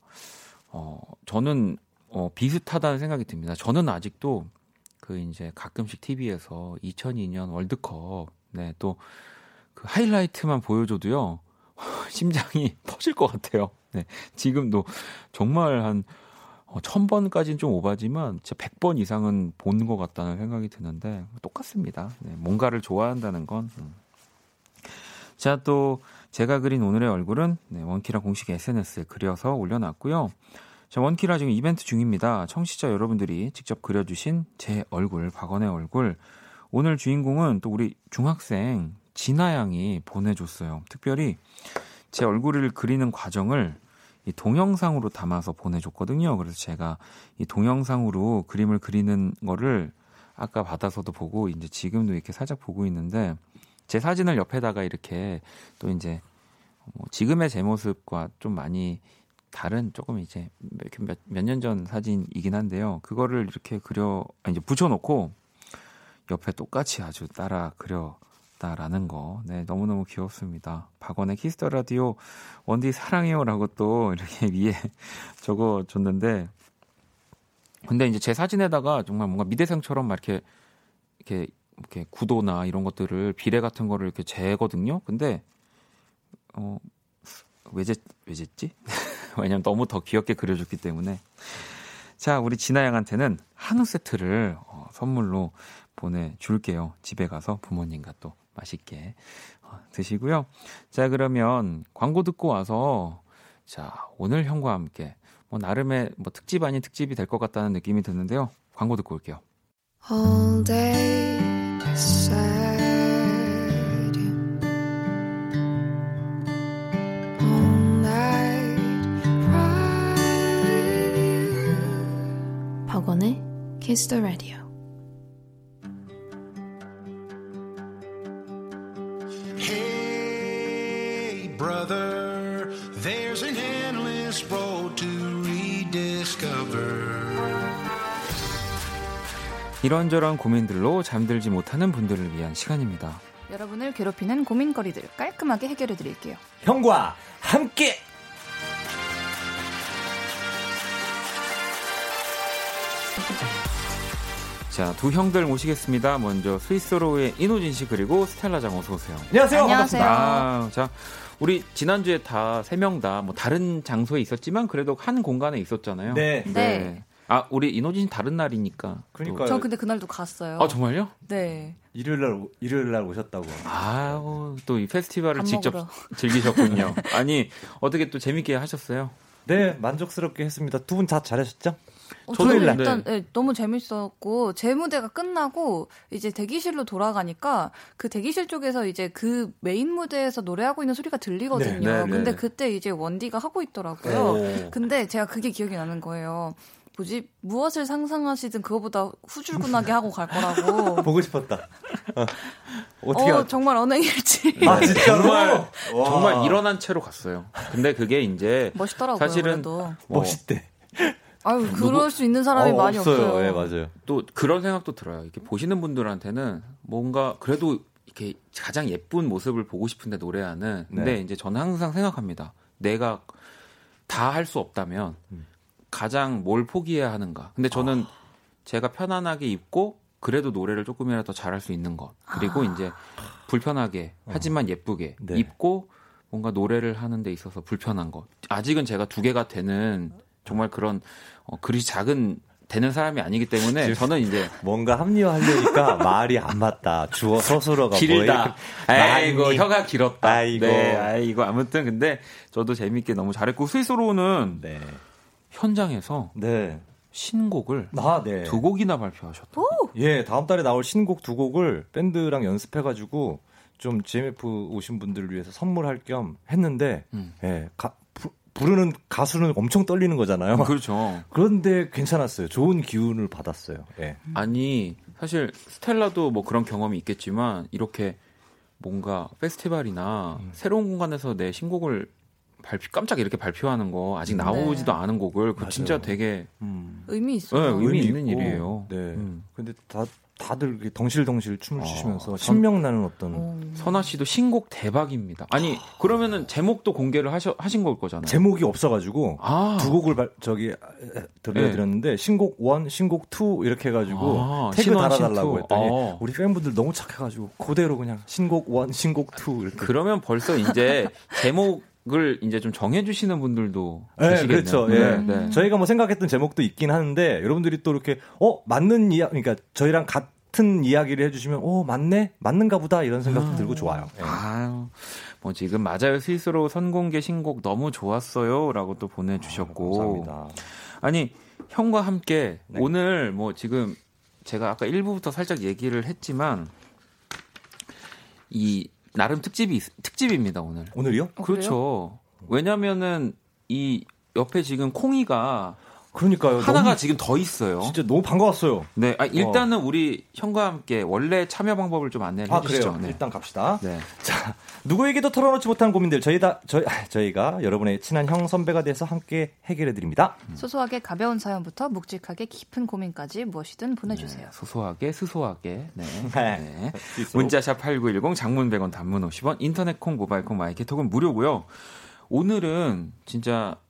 어 저는 어 비슷하다는 생각이 듭니다. 저는 아직도 그 이제 가끔씩 TV에서 2002년 월드컵 네, 또 그 하이라이트만 보여줘도요. 심장이 터질 것 같아요. 네. 지금도 정말 한 어, 1000번까지는 좀 오바지만 진짜 100번 이상은 본것 같다는 생각이 드는데 똑같습니다. 네, 뭔가를 좋아한다는 건. 음. 자, 또 제가 그린 오늘의 얼굴은 네, 원키라 공식 SNS에 그려서 올려놨고요. 자, 원키라 지금 이벤트 중입니다. 청취자 여러분들이 직접 그려주신 제 얼굴, 박원의 얼굴. 오늘 주인공은 또 우리 중학생 진아 양이 보내줬어요. 특별히 제 얼굴을 그리는 과정을 이 동영상으로 담아서 보내줬거든요. 그래서 제가 이 동영상으로 그림을 그리는 거를 아까 받아서도 보고 이제 지금도 이렇게 살짝 보고 있는데 제 사진을 옆에다가 이렇게 또 이제 뭐 지금의 제 모습과 좀 많이 다른 조금 이제 몇년전 사진이긴 한데요. 그거를 이렇게 그려 이제 붙여놓고 옆에 똑같이 아주 따라 그려 하셨다라는 거. 네, 너무너무 귀엽습니다. 박원의 키스 더 라디오 원디 사랑해요라고 또 이렇게 위에 적어 줬는데 근데 이제 제 사진에다가 정말 뭔가 미대생처럼 막 이렇게 이렇게 이렇게 구도나 이런 것들을 비례 같은 거를 이렇게 재거든요. 근데 어 왜제 왜제지? 왜냐면 너무 더 귀엽게 그려줬기 때문에. 자, 우리 진아 양한테는 한우 세트를 어, 선물로 보내줄게요. 집에 가서 부모님과 또 맛있게 어, 드시고요. 자, 그러면 광고 듣고 와서 자, 오늘 형과 함께 뭐 나름의 뭐 특집 아닌 특집이 될 것 같다는 느낌이 드는데요. 광고 듣고 올게요. All day sad. All night cry with you. 박원의 Kiss the Radio. 이런저런 고민들로 잠들지 못하는 분들을 위한 시간입니다. 여러분을 괴롭히는 고민거리들 깔끔하게 해결해 드릴게요. 형과 함께 자, 두 형들 모시겠습니다. 먼저 스위스로의 이노진 씨 그리고 스텔라 장 어서 오세요. 안녕하세요. 안녕하세요. 반갑습니다. 아, 자, 우리 지난주에 다 세 명 다 뭐 다른 장소에 있었지만 그래도 한 공간에 있었잖아요. 네. 네. 아, 우리 이노진 다른 날이니까. 그러니까요. 저 근데 그날도 갔어요. 아, 정말요? 네. 일요일 날 오- 일요일 날 오셨다고. 아우, 또 이 페스티벌을 밥 직접 먹으러. 즐기셨군요. 아니, 어떻게 또 재밌게 하셨어요? 네, 만족스럽게 했습니다. 두 분 다 잘하셨죠? 어, 저도 저는 네. 일단 네, 너무 재밌었고 제 무대가 끝나고 이제 대기실로 돌아가니까 그 대기실 쪽에서 이제 그 메인 무대에서 노래하고 있는 소리가 들리거든요. 네, 네, 네. 근데 그때 이제 원디가 하고 있더라고요. 오. 근데 제가 그게 기억이 나는 거예요. 뭐지 무엇을 상상하시든 그거보다 후줄근하게 하고 갈 거라고. 보고 싶었다. 어. 어떻게 어 하- 정말 언행일치. 아, 진짜로? 정말, 와. 정말 일어난 채로 갔어요. 근데 그게 이제 멋있더라고요. 사실은. 뭐 멋있대. 아유 그럴 수 있는 사람이 어, 많이 없어요. 네, 맞아요. 또 그런 생각도 들어요. 이렇게 보시는 분들한테는 뭔가 그래도 이렇게 가장 예쁜 모습을 보고 싶은데 노래하는. 근데 네. 이제 저는 항상 생각합니다. 내가 다 할 수 없다면 음. 가장 뭘 포기해야 하는가. 근데 저는 제가 편안하게 입고 그래도 노래를 조금이라도 잘할 수 있는 것. 그리고 이제 불편하게 하지만 예쁘게 네. 입고 뭔가 노래를 하는 데 있어서 불편한 것. 아직은 제가 두 개가 되는 정말 그런 어, 그리 작은 되는 사람이 아니기 때문에 저는 이제 뭔가 합리화하려니까 말이 안 맞다. 주어 서술어가 길다. 뭐 아이고. 혀가 길었다. 아이고. 네, 아이고 아무튼 근데 저도 재밌게 너무 잘했고 스위스로는 네. 현장에서 네. 신곡을 아, 네. 두 곡이나 발표하셨다. 예, 다음 달에 나올 신곡 두 곡을 밴드랑 연습해가지고 좀 GMF 오신 분들을 위해서 선물할 겸 했는데, 음. 예, 가- 부, 부르는 가수는 엄청 떨리는 거잖아요. 그렇죠. 그런데 괜찮았어요. 좋은 기운을 받았어요. 예. 아니 사실 스텔라도 뭐 그런 경험이 있겠지만 이렇게 뭔가 페스티벌이나 음. 새로운 공간에서 내 신곡을 발표 깜짝 이렇게 발표하는 거 아직 나오지도 않은 곡을 그. 진짜 되게 음. 의미 네, 있어요. 의미 있는 일이에요. 네. 음. 근데 다 다들 이렇게 덩실덩실 춤을 아, 추시면서 선- 신명나는 어떤 어. 선아 씨도 신곡 대박입니다. 아니 그러면은 제목도 공개를 하셔, 하신 걸 거잖아요. 제목이 없어가지고 아, 두 곡을 발- 저기 에, 들려드렸는데 신곡 1, 신곡 2 이렇게 해가지고 아, 태그 신원, 달아달라고 신투. 했더니 어. 우리 팬분들 너무 착해가지고 그대로 그냥 신곡 1, 신곡 2 이렇게 그러면 벌써 이제 제목 을 이제 좀 정해주시는 분들도 네, 계시겠네요. 그렇죠. 예. 네, 네. 저희가 뭐 생각했던 제목도 있긴 하는데 여러분들이 또 이렇게 어 맞는 이야 그러니까 저희랑 같은 이야기를 해주시면 어 맞네 맞는가 보다 이런 생각도 들고 좋아요. 예. 아유, 뭐 지금 맞아요 스위스로 선공개 신곡 너무 좋았어요라고 또 보내주셨고 감사합니다. 아니 형과 함께 네. 오늘 뭐 지금 제가 아까 1부부터 살짝 얘기를 했지만 이 나름 특집이 있- 특집입니다 오늘. 오늘이요? 어, 그렇죠. 왜냐면은 이 옆에 지금 콩이가 그러니까요. 하나가 너무- 지금 더 있어요. 진짜 너무 반가웠어요. 네, 아, 일단은 우리 형과 함께 원래 참여 방법을 좀 안내를 아 해주시죠. 그래요. 네. 일단 갑시다. 네. 자 누구에게도 털어놓지 못한 고민들 저희 다 저희 저희가 여러분의 친한 형 선배가 돼서 함께 해결해 드립니다. 소소하게 가벼운 사연부터 묵직하게 깊은 고민까지 무엇이든 보내주세요. 소소하게 스소하게 네. 네. 네. 문자샵 8910 장문 100원 단문 50원 인터넷 콩 모바일 콩 마이케톡은 무료고요. 오늘은 진짜 이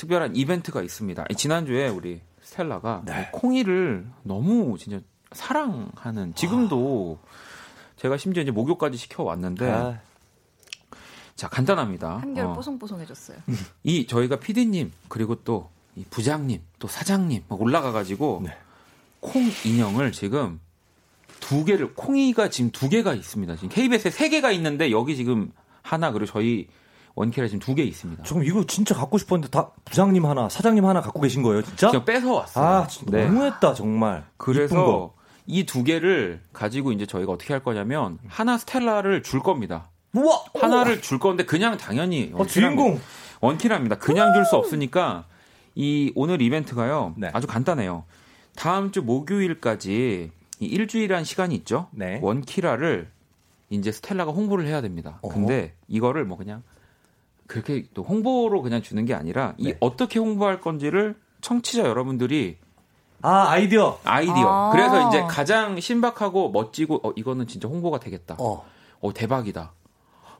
특별한 이벤트가 있습니다. 이 지난주에 우리 스텔라가 네. 이 콩이를 너무 진짜 사랑하는 지금도 제가 심지어 이제 목욕까지 시켜 왔는데 아, 자 간단합니다. 한결 어. 뽀송뽀송해졌어요. 이 저희가 PD님 그리고 또 이 부장님 또 사장님 막 올라가가지고 네. 콩 인형을 지금 두 개를 콩이가 지금 두 개가 있습니다. 지금 KBS에 세 개가 있는데 여기 지금 하나 그리고 저희 원키라 지금 두 개 있습니다. 조금 이거 진짜 갖고 싶었는데 다 부장님 하나 사장님 하나 갖고 계신 거예요 진짜? 제가 뺏어 왔어요. 아 진짜 네. 너무했다 정말. 그래서 이 두 개를 가지고 이제 저희가 어떻게 할 거냐면 하나 스텔라를 줄 겁니다. 우와 하나를 줄 건데 그냥 당연히 어, 주인공. 원키라입니다. 그냥 줄 수 없으니까 이 오늘 이벤트가요. 네. 아주 간단해요. 다음 주 목요일까지 이 일주일한 시간이 있죠. 네. 원키라를 이제 스텔라가 홍보를 해야 됩니다. 어허. 근데 이거를 뭐 그냥 그렇게 또 홍보로 그냥 주는 게 아니라 이 네. 어떻게 홍보할 건지를 청취자 여러분들이 아 아이디어. 아이디어. 아. 그래서 이제 가장 신박하고 멋지고 어 이거는 진짜 홍보가 되겠다. 어, 어 대박이다.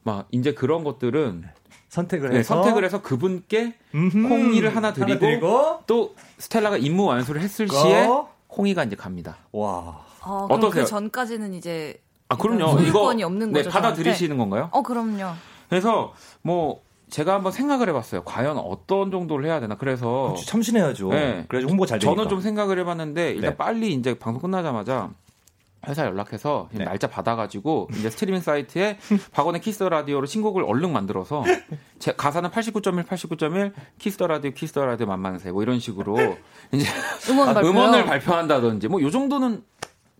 막 이제 그런 것들은 선택을 네, 해서 선택을 해서 그분께 음흠. 콩이를 하나 드리고, 드리고. 또 스텔라가 임무 완수를 했을 시에 거. 콩이가 이제 갑니다. 와. 아, 어떠세요? 그 전까지는 이제 아 그럼요. 이거 없는 네, 거죠. 받아들이시는 건가요? 저한테? 어, 그럼요. 그래서 뭐 제가 한번 생각을 해봤어요. 과연 어떤 정도를 해야 되나. 그래서 그렇지, 참신해야죠. 네. 그래야지 홍보 잘 되니까. 저는 좀 생각을 해봤는데 일단 네. 빨리 이제 방송 끝나자마자 회사 연락해서 네. 날짜 받아가지고 이제 스트리밍 사이트에 박원의 키스 더 라디오로 신곡을 얼른 만들어서 제 가사는 89.1, 89.1 키스 더 라디오, 키스 더 라디오 만만세 뭐 이런 식으로 이제 음원 아, 발표. 음원을 발표한다든지 뭐 요 정도는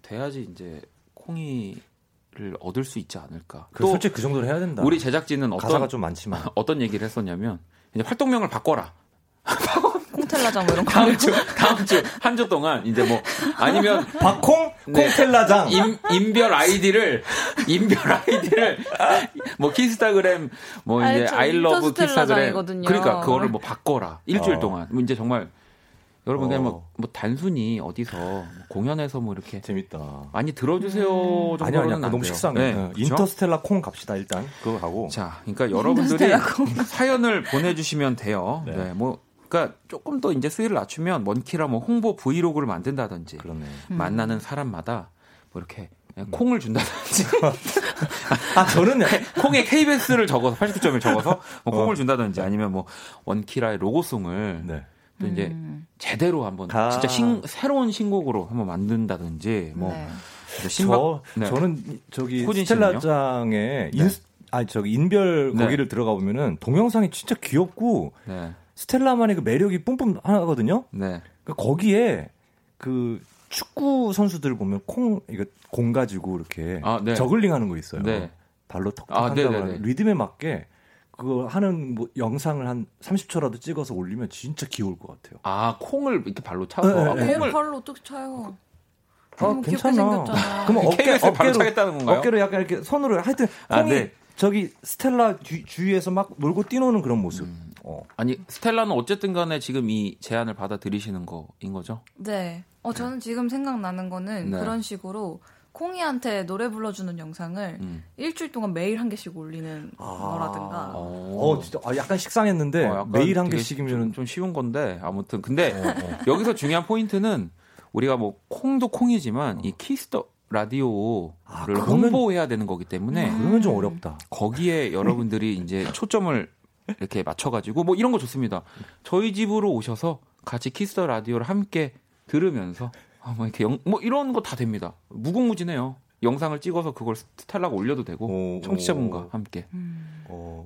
돼야지 이제 콩이 를 얻을 수 있지 않을까. 그 솔직히 그 정도는 해야 된다. 우리 제작진은 가사가 어떤 좀 많지만. 어떤 얘기를 했었냐면 이제 활동명을 바꿔라. 콩텔라장 뭐 이런 거. 다음 주 다음 주 한 주 동안 이제 뭐 아니면 박콩 네. 콩텔라장. 임, 인별 아이디를 인별 아이디를 뭐 키스타그램 뭐 이제. I love 키스타그램. 그러니까 그거를 뭐 바꿔라 일주일 어. 동안 뭐 이제 정말 여러분 그냥 뭐, 어. 뭐 단순히 어디서 뭐 공연에서 뭐 이렇게 재밌다. 많이 들어주세요 정도로는 아니야 아니야. 안 그거 너무 돼요. 식상해. 네, 어, 그렇죠? 인터스텔라 콩 갑시다 일단. 그거 가고. 자, 그러니까 여러분들이 사연을 보내주시면 돼요. 네. 네. 뭐, 그러니까 조금 더 이제 수위를 낮추면 먼키라 뭐 홍보 브이로그를 만든다든지 그렇네. 만나는 사람마다 뭐 이렇게 그냥 콩을 준다든지 아 저는 콩에 KBS를 적어서 89점을 적어서 뭐 콩을 어. 준다든지 아니면 뭐 원키라의 로고송을 네. 또 이제 음. 제대로 한번 아. 진짜 신, 새로운 신곡으로 한번 만든다든지 뭐 네. 이제 신박 저 네. 저는 이- 저기? 스텔라장에 네. 인아 저기 인별 네. 거기를 들어가 보면은 동영상이 진짜 귀엽고 네. 스텔라만의 그 매력이 뿜뿜 하거든요. 네. 그 거기에 그 축구 선수들 보면 콩 이거 공 가지고 이렇게 아, 네. 저글링 하는 거 있어요. 네. 발로 턱턱 아, 한다고 리듬에 맞게 그거 하는 뭐 영상을 한 30초라도 찍어서 올리면 진짜 귀여울 것 같아요. 아 콩을 이렇게 발로 차서 네, 아, 네, 콩을 콩을 발로 어떻게 차요? 아, 너무 귀엽게 괜찮아. 그러면 어깨 어깨로 차겠다는 건가요? 어깨로 약간 이렇게 손으로 하여튼 아, 콩이 네. 저기 스텔라 주, 주위에서 막 놀고 뛰노는 그런 모습. 음. 어. 아니 스텔라는 어쨌든 간에 지금 이 제안을 받아들이시는 거인 거죠? 네. 어, 저는 지금 생각나는 거는 네. 그런 식으로 콩이한테 노래 불러주는 영상을 음. 일주일 동안 매일 한 개씩 올리는 아. 거라든가. 어, 진짜 아, 약간 식상했는데 어, 약간 매일 한 개씩이면 좀, 좀 쉬운 건데 아무튼 근데 어, 여기서 중요한 포인트는 우리가 뭐 콩도 콩이지만 이 키스 더 라디오를 아, 그러면- 홍보해야 되는 거기 때문에 그러면 좀 어렵다. 거기에 여러분들이 이제 초점을 이렇게 맞춰가지고 뭐 이런 거 좋습니다. 저희 집으로 오셔서 같이 키스 더 라디오를 함께 들으면서 아, 뭐 이렇게 영, 뭐 이런 거 다 됩니다. 무궁무진해요. 영상을 찍어서 그걸 스텔라가 올려도 되고 오, 청취자분과 오. 함께 어.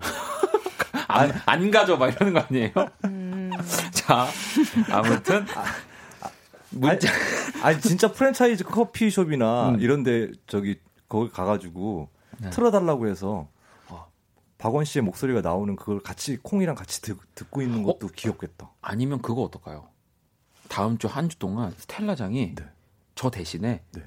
안, 안 가져 막 이러는 거 아니에요? 음. 자 아무튼 문자 아니 진짜 프랜차이즈 커피숍이나 음. 이런데 저기 거기 가가지고 네. 틀어달라고 해서 어. 박원 씨의 목소리가 나오는 그걸 같이 콩이랑 같이 듣, 고 있는 것도 귀엽겠다. 아니면 그거 어떨까요? 다음 주 한 주 동안 스텔라장이 네. 저 대신에 네.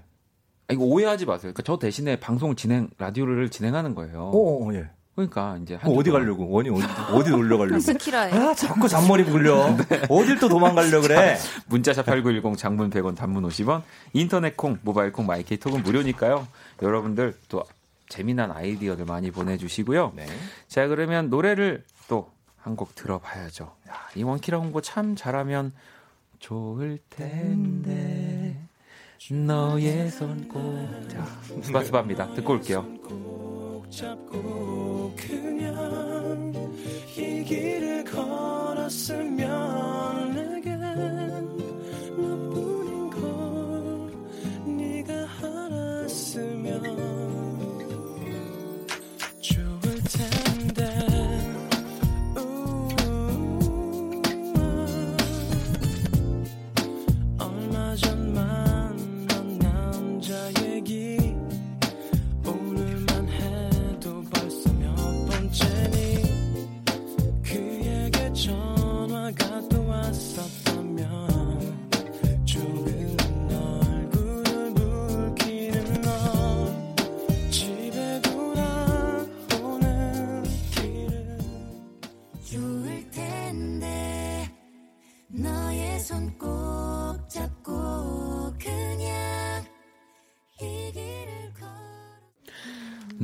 아, 이거 오해하지 마세요. 그러니까 저 대신에 방송을 진행 라디오를 진행하는 거예요. 어, 어, 예. 그러니까 이제 주 어디 가려고? 원이 어디, 어디 놀러 가려고? 스키라에. 아, 자꾸 잔머리 굴려. 어딜 또 도망가려 그래? 문자샵 8910 장문 100원 단문 50원 인터넷 콩 모바일 콩 마이케이 톡은 무료니까요. 여러분들 또 재미난 아이디어들 많이 보내주시고요. 네. 자 그러면 노래를 또 한 곡 들어봐야죠. 야, 이 원키라 홍보 참 잘하면 좋을 텐데 너의 손꼽자 스바스바입니다. 듣고 올게요. 잡고 그냥 이 길을 걸었으면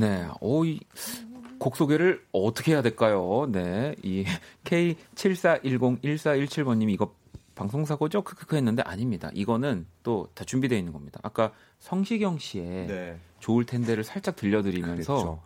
네, 오 이 곡 소개를 어떻게 해야 될까요? 네, 이 K74101417번님이 이거 방송사고죠? 크크크 했는데 아닙니다. 이거는 또 다 준비되어 있는 겁니다. 아까 성시경 씨의 네. 좋을 텐데를 살짝 들려드리면서 그랬죠.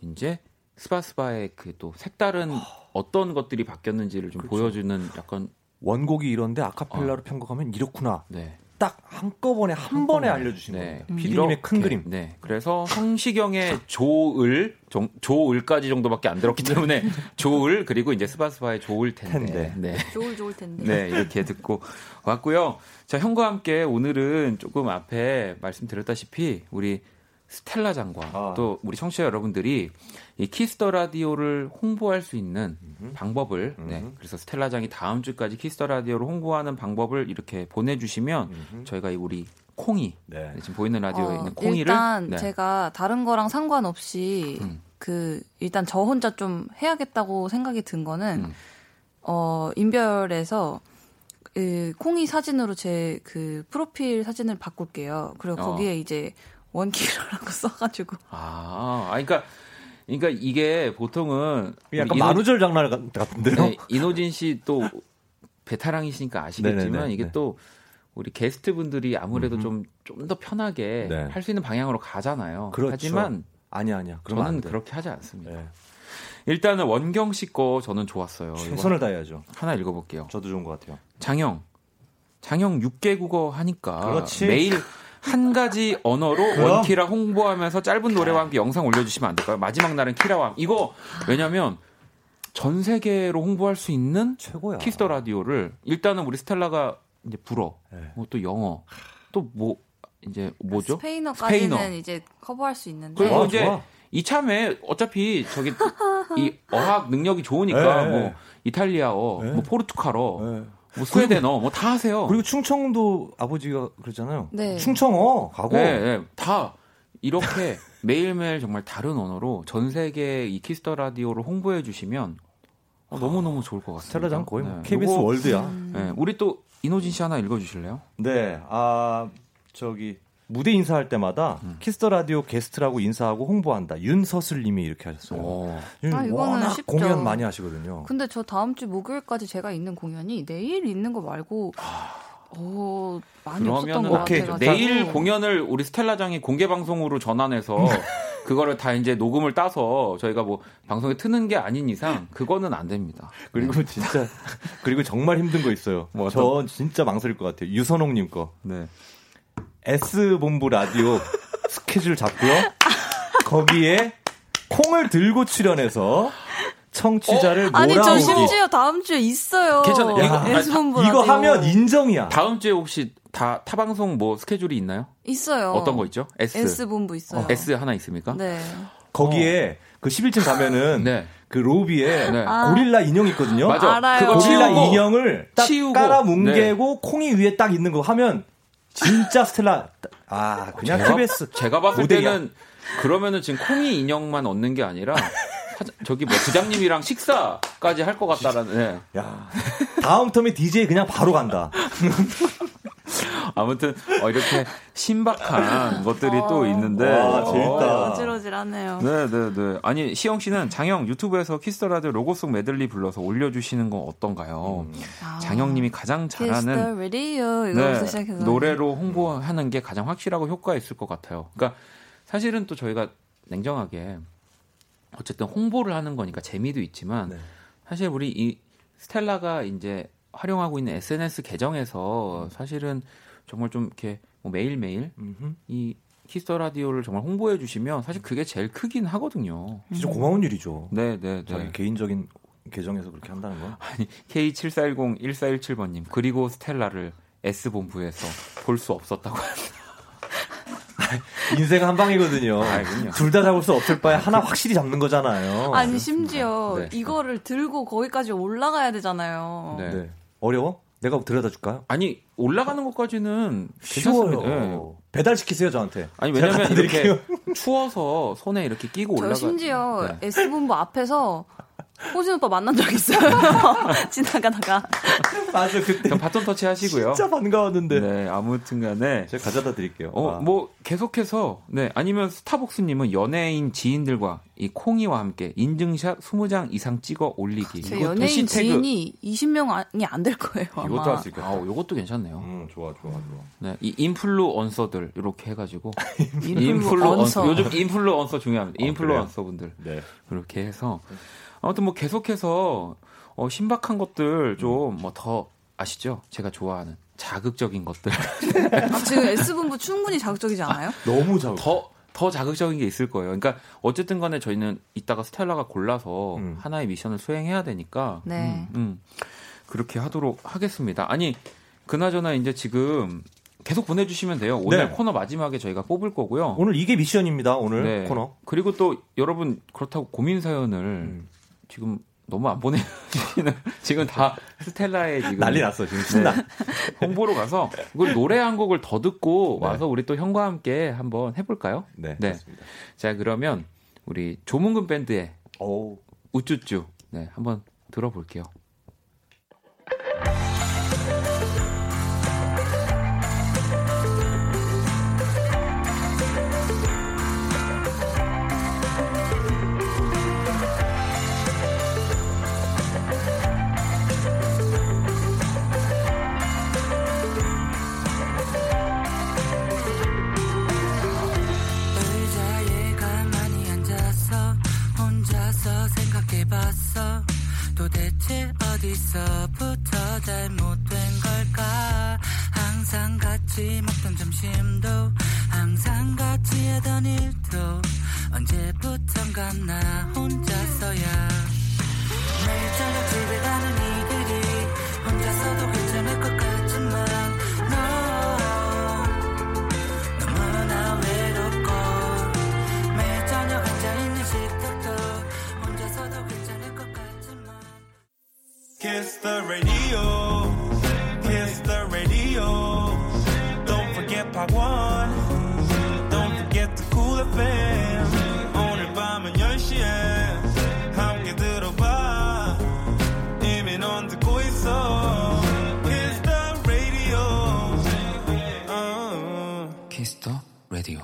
이제 스바스바의 그 또 색다른 어떤 것들이 바뀌었는지를 좀 그렇죠. 보여주는 약간 원곡이 이런데 아카펠라로 편곡하면 이렇구나. 네. 딱 한꺼번에 한 번에 알려주시는 네. 겁니다. 피디님의 큰 이렇게, 그림. 네. 그래서 성시경의 좋을, 정- 좋을까지 정도밖에 안 들었기 때문에 좋을 그리고 이제 스바스바의 좋을 텐데. 텐데. 네. 좋을 좋을 텐데. 네, 이렇게 듣고 왔고요. 자, 형과 함께 오늘은 조금 앞에 말씀드렸다시피 우리 스텔라 장과 아. 또 우리 청취자 여러분들이 이 키스 더 라디오를 홍보할 수 있는 방법을 네, 그래서 스텔라 장이 다음 주까지 키스 더 라디오를 홍보하는 방법을 이렇게 보내주시면 저희가 이 우리 콩이 네. 네, 지금 보이는 라디오에 어, 있는 콩이를 일단 네. 제가 다른 거랑 상관없이 음. 그 일단 저 혼자 좀 해야겠다고 생각이 든 거는 음. 어 인별에서 그 콩이 사진으로 제 그 프로필 사진을 바꿀게요. 그리고 어. 거기에 이제 원키라라고 써가지고 아, 아, 그러니까 그러니까 이게 보통은 약간 이노- 만우절 장난 같- 같은데요? 네, 이노진 씨 또 베테랑이시니까 아시겠지만 네네네, 이게 네. 또 우리 게스트 분들이 아무래도 좀 좀 더 편하게 네. 할수 있는 방향으로 가잖아요. 그렇죠. 하지만 아니야, 아니야. 저는. 그렇게 하지 않습니다. 네. 일단은 원경 씨 거 저는 좋았어요. 최선을 다해야죠. 하나 읽어볼게요. 저도 좋은 것 같아요. 장영, 장영 6개 국어 하니까 그렇지. 매일 한 가지 언어로 그럼. 원키라 홍보하면서 짧은 노래와 함께 영상 올려주시면 안 될까요? 마지막 날은 키라와 함께. 이거 왜냐면 전 세계로 홍보할 수 있는 최고야. 키스 더 라디오를 일단은 우리 스텔라가 이제 불어, 네. 뭐또 영어, 또 뭐 이제 뭐죠? 스페인어까지는 스페인어. 이제 커버할 수 있는데 그리고 아, 이제 좋아. 이참에 어차피 저기 이 어학 능력이 좋으니까 네. 뭐 이탈리아어, 네. 뭐 포르투갈어, 네. 뭐 스웨덴어 뭐 다 하세요. 그리고 충청도 아버지가 그랬잖아요. 네. 충청어 가고. 네, 네, 다 이렇게 매일매일 정말 다른 언어로 전 세계 이 키스 더 라디오를 홍보해 주시면 어, 너무 너무 좋을 것 같습니다. 스텔라장 거의 뭐 네. KBS 요거, 월드야. 네, 우리 또 이노진 씨 하나 읽어 주실래요? 네, 아 저기 무대 인사할 때마다 음. 키스 더 라디오 게스트라고 인사하고 홍보한다. 윤서슬님이 이렇게 하셨어요. 오. 윤 아, 이거는 워낙 쉽죠. 공연 많이 하시거든요. 근데 저 다음 주 목요일까지 제가 있는 공연이 내일 있는 거 말고 어 많이 없었던 그러면 것 오케이. 같아요. 내일 공연을 우리 스텔라장이 공개 방송으로 전환해서 그거를 다 이제 녹음을 따서 저희가 뭐 방송에 트는 게 아닌 이상 그거는 안 됩니다. 그리고 진짜 그리고 정말 힘든 거 있어요. 뭐저 진짜 망설일 것 같아요. 유선홍님 거 네. S 본부 라디오 스케줄 잡고요. 거기에 콩을 들고 출연해서 청취자를 아니 저. 심지어 다음 주에 있어요. 괜찮아요. 이거- 야, S본부 이거 라디오. 하면 인정이야. 다음 주에 혹시 다 타방송 뭐 스케줄이 있나요? 있어요. 어떤 거 있죠? S. S 본부 있어요. S 하나 있습니까? 네. 거기에 그 11층 가면은 네. 그 로비에 네. 고릴라 인형이 있거든요. 맞아. 알아요. 그거 고릴라 치우고 인형을 딱 치우고. 깔아 뭉개고 콩이 위에 딱 있는 거 하면 진짜 스텔라 아 그냥 제가, TBS 제가 봤을 모델이야. 때는 그러면은 지금 콩이 인형만 얻는 게 아니라 사자- 저기 뭐 부장님이랑 식사까지 할 것 같다라는. 네. 야 다음 term에 DJ 그냥 바로 간다. 아무튼 어, 이렇게 신박한 것들이 또 있는데. 와, 재밌다. 어. 어지러지하네요. 네, 네, 네. 아니 시영 씨는 장영 유튜브에서 Kiss the Radio 로고 송 메들리 불러서 올려주시는 건 어떤가요? 장영님이 가장 Kiss the 잘하는 이거부터 네, 시작해서 노래로 홍보하는 게 가장 확실하고 효과 있을 것 같아요. 그러니까 사실은 또 저희가 냉정하게 어쨌든 홍보를 하는 거니까 재미도 있지만 네. 사실 우리 이 스텔라가 이제 활용하고 있는 SNS 계정에서 사실은 정말 좀 이렇게 뭐 매일매일 음흠. 이 Kiss the Radio를 정말 홍보해 주시면 사실 그게 제일 크긴 하거든요. 진짜 고마운 일이죠. 네, 네, 자기 네. 개인적인 계정에서 그렇게 한다는 건. K74101417번 님 그리고 스텔라를 S 본부에서 볼 수 없었다고 합니다. 인생 한 방이거든요. 알군요. 둘 다 잡을 수 없을 바에 하나 확실히 잡는 거잖아요. 아니 심지어 네. 이거를 들고 거기까지 올라가야 되잖아요. 네. 네. 어려워? 내가 데려다 줄까요? 아니 올라가는 것까지는 쉬워요. 네. 배달 시키세요 저한테. 아니 왜냐면 이렇게. 추워서 손에 이렇게 끼고 저 올라가. 심지어 네. S본부 앞에서 호진 오빠 만난 적 있어요. 지나가다가. 맞아 그때 그럼 바톤 터치 하시고요. 진짜 반가웠는데. 네, 아무튼 간에 제가 가져다 드릴게요. 어, 아. 뭐 계속해서 네 아니면 스타벅스님은 연예인 지인들과 이 콩이와 함께 인증샷 20장 이상 찍어 올리기. 제 연예인 시태그- 지인이 20명이 안 될 거예요. 아마. 이것도 할 수 있겠다. 아, 이것도 괜찮네요. 음 좋아 좋아 좋아. 네, 이 인플루언서들 이렇게 해가지고 인플루언서. 요즘 인플루언서 중요합니다. 어, 인플루언서 분들 네. 그렇게 해서 아무튼 뭐 계속해서 어, 신박한 것들 좀 뭐 더 아시죠? 제가 좋아하는 자극적인 것들 아, 지금 S본부 충분히 자극적이지 않아요? 너무 잘. 더더 자극적인 게 있을 거예요. 그러니까 어쨌든 간에 저희는 이따가 스텔라가 골라서 음. 하나의 미션을 수행해야 되니까 네. 음, 음. 그렇게 하도록 하겠습니다. 아니 그나저나 이제 지금 계속 보내주시면 돼요. 오늘 네. 코너 마지막에 저희가 뽑을 거고요. 오늘 이게 미션입니다. 오늘 네. 코너. 그리고 또 여러분 그렇다고 고민 사연을 음. 지금 너무 안 보내주시는 지금 다 스텔라의 지금 난리 났어 지금 신나. 네. 홍보로 가서 이걸 노래 한 곡을 더 듣고 네. 와서 우리 또 형과 함께 한번 해볼까요? 네. 네. 자 그러면 우리 조문근 밴드의 오. 우쭈쭈 네 한번 들어볼게요. 어디서부터 잘못된 걸까? 항상 같이 먹던 점심도 항상 같이 하던 일도 언제부턴가 나 혼자서야. 매일 저녁 집에 가는 이 길이 혼자서도 Kiss the radio. Kiss the radio. Don't forget Part 1. Don't forget the cool FM. 오늘 밤은 10시에 함께 들어봐. 이미 넌 듣고 있어. Kiss the radio. 어. Kiss the Radio.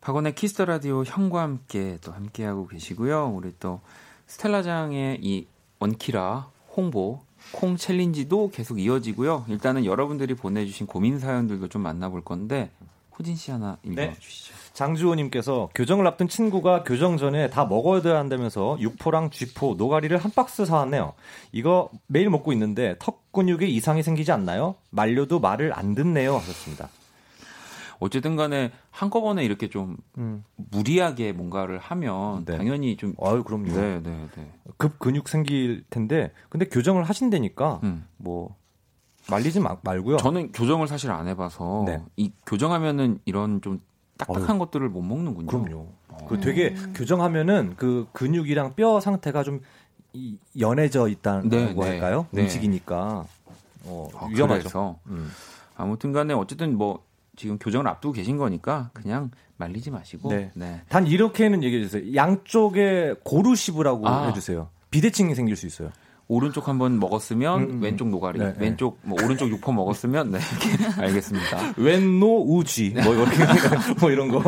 박원의 Kiss the Radio 형과 함께 또 함께하고 계시고요. 우리 또 스텔라장의 이 원키라 홍보 콩 챌린지도 계속 이어지고요. 일단은 여러분들이 보내주신 고민 사연들도 좀 만나볼 건데 호진 씨 하나 읽어주시죠. 장주호님께서 교정을 앞둔 친구가 교정 전에 다 먹어야 한다면서 육포랑 쥐포, 노가리를 한 박스 사왔네요. 이거 매일 먹고 있는데 턱 근육에 이상이 생기지 않나요? 말려도 말을 안 듣네요. 하셨습니다. 어쨌든 간에 한꺼번에 이렇게 좀 음. 무리하게 뭔가를 하면 네. 당연히 좀 아유, 그럼요. 네, 네, 네. 급 근육 생길 텐데 근데 교정을 하신다니까 음. 뭐 말리지 마- 말고요. 저는 교정을 사실 안 해봐서 네. 이 교정하면은 이런 좀 딱딱한 것들을 못 먹는군요. 그럼요. 그 되게 교정하면은 그 근육이랑 뼈 상태가 좀 이- 연해져 있다고 네, 네. 할까요? 네. 움직이니까 어, 아, 위험하죠. 그래서 음. 아무튼간에 어쨌든 뭐 지금 교정을 앞두고 계신 거니까 그냥 말리지 마시고 네. 네. 단 이렇게는 얘기해 주세요. 양쪽에 고루 씹으라고 아. 해주세요. 비대칭이 생길 수 있어요. 오른쪽 한번 먹었으면 음, 음. 왼쪽 노가리, 네, 네. 왼쪽 뭐 오른쪽 육포 먹었으면 네 이렇게 알겠습니다. 왼노 우지 뭐 이렇게 뭐 이런 거.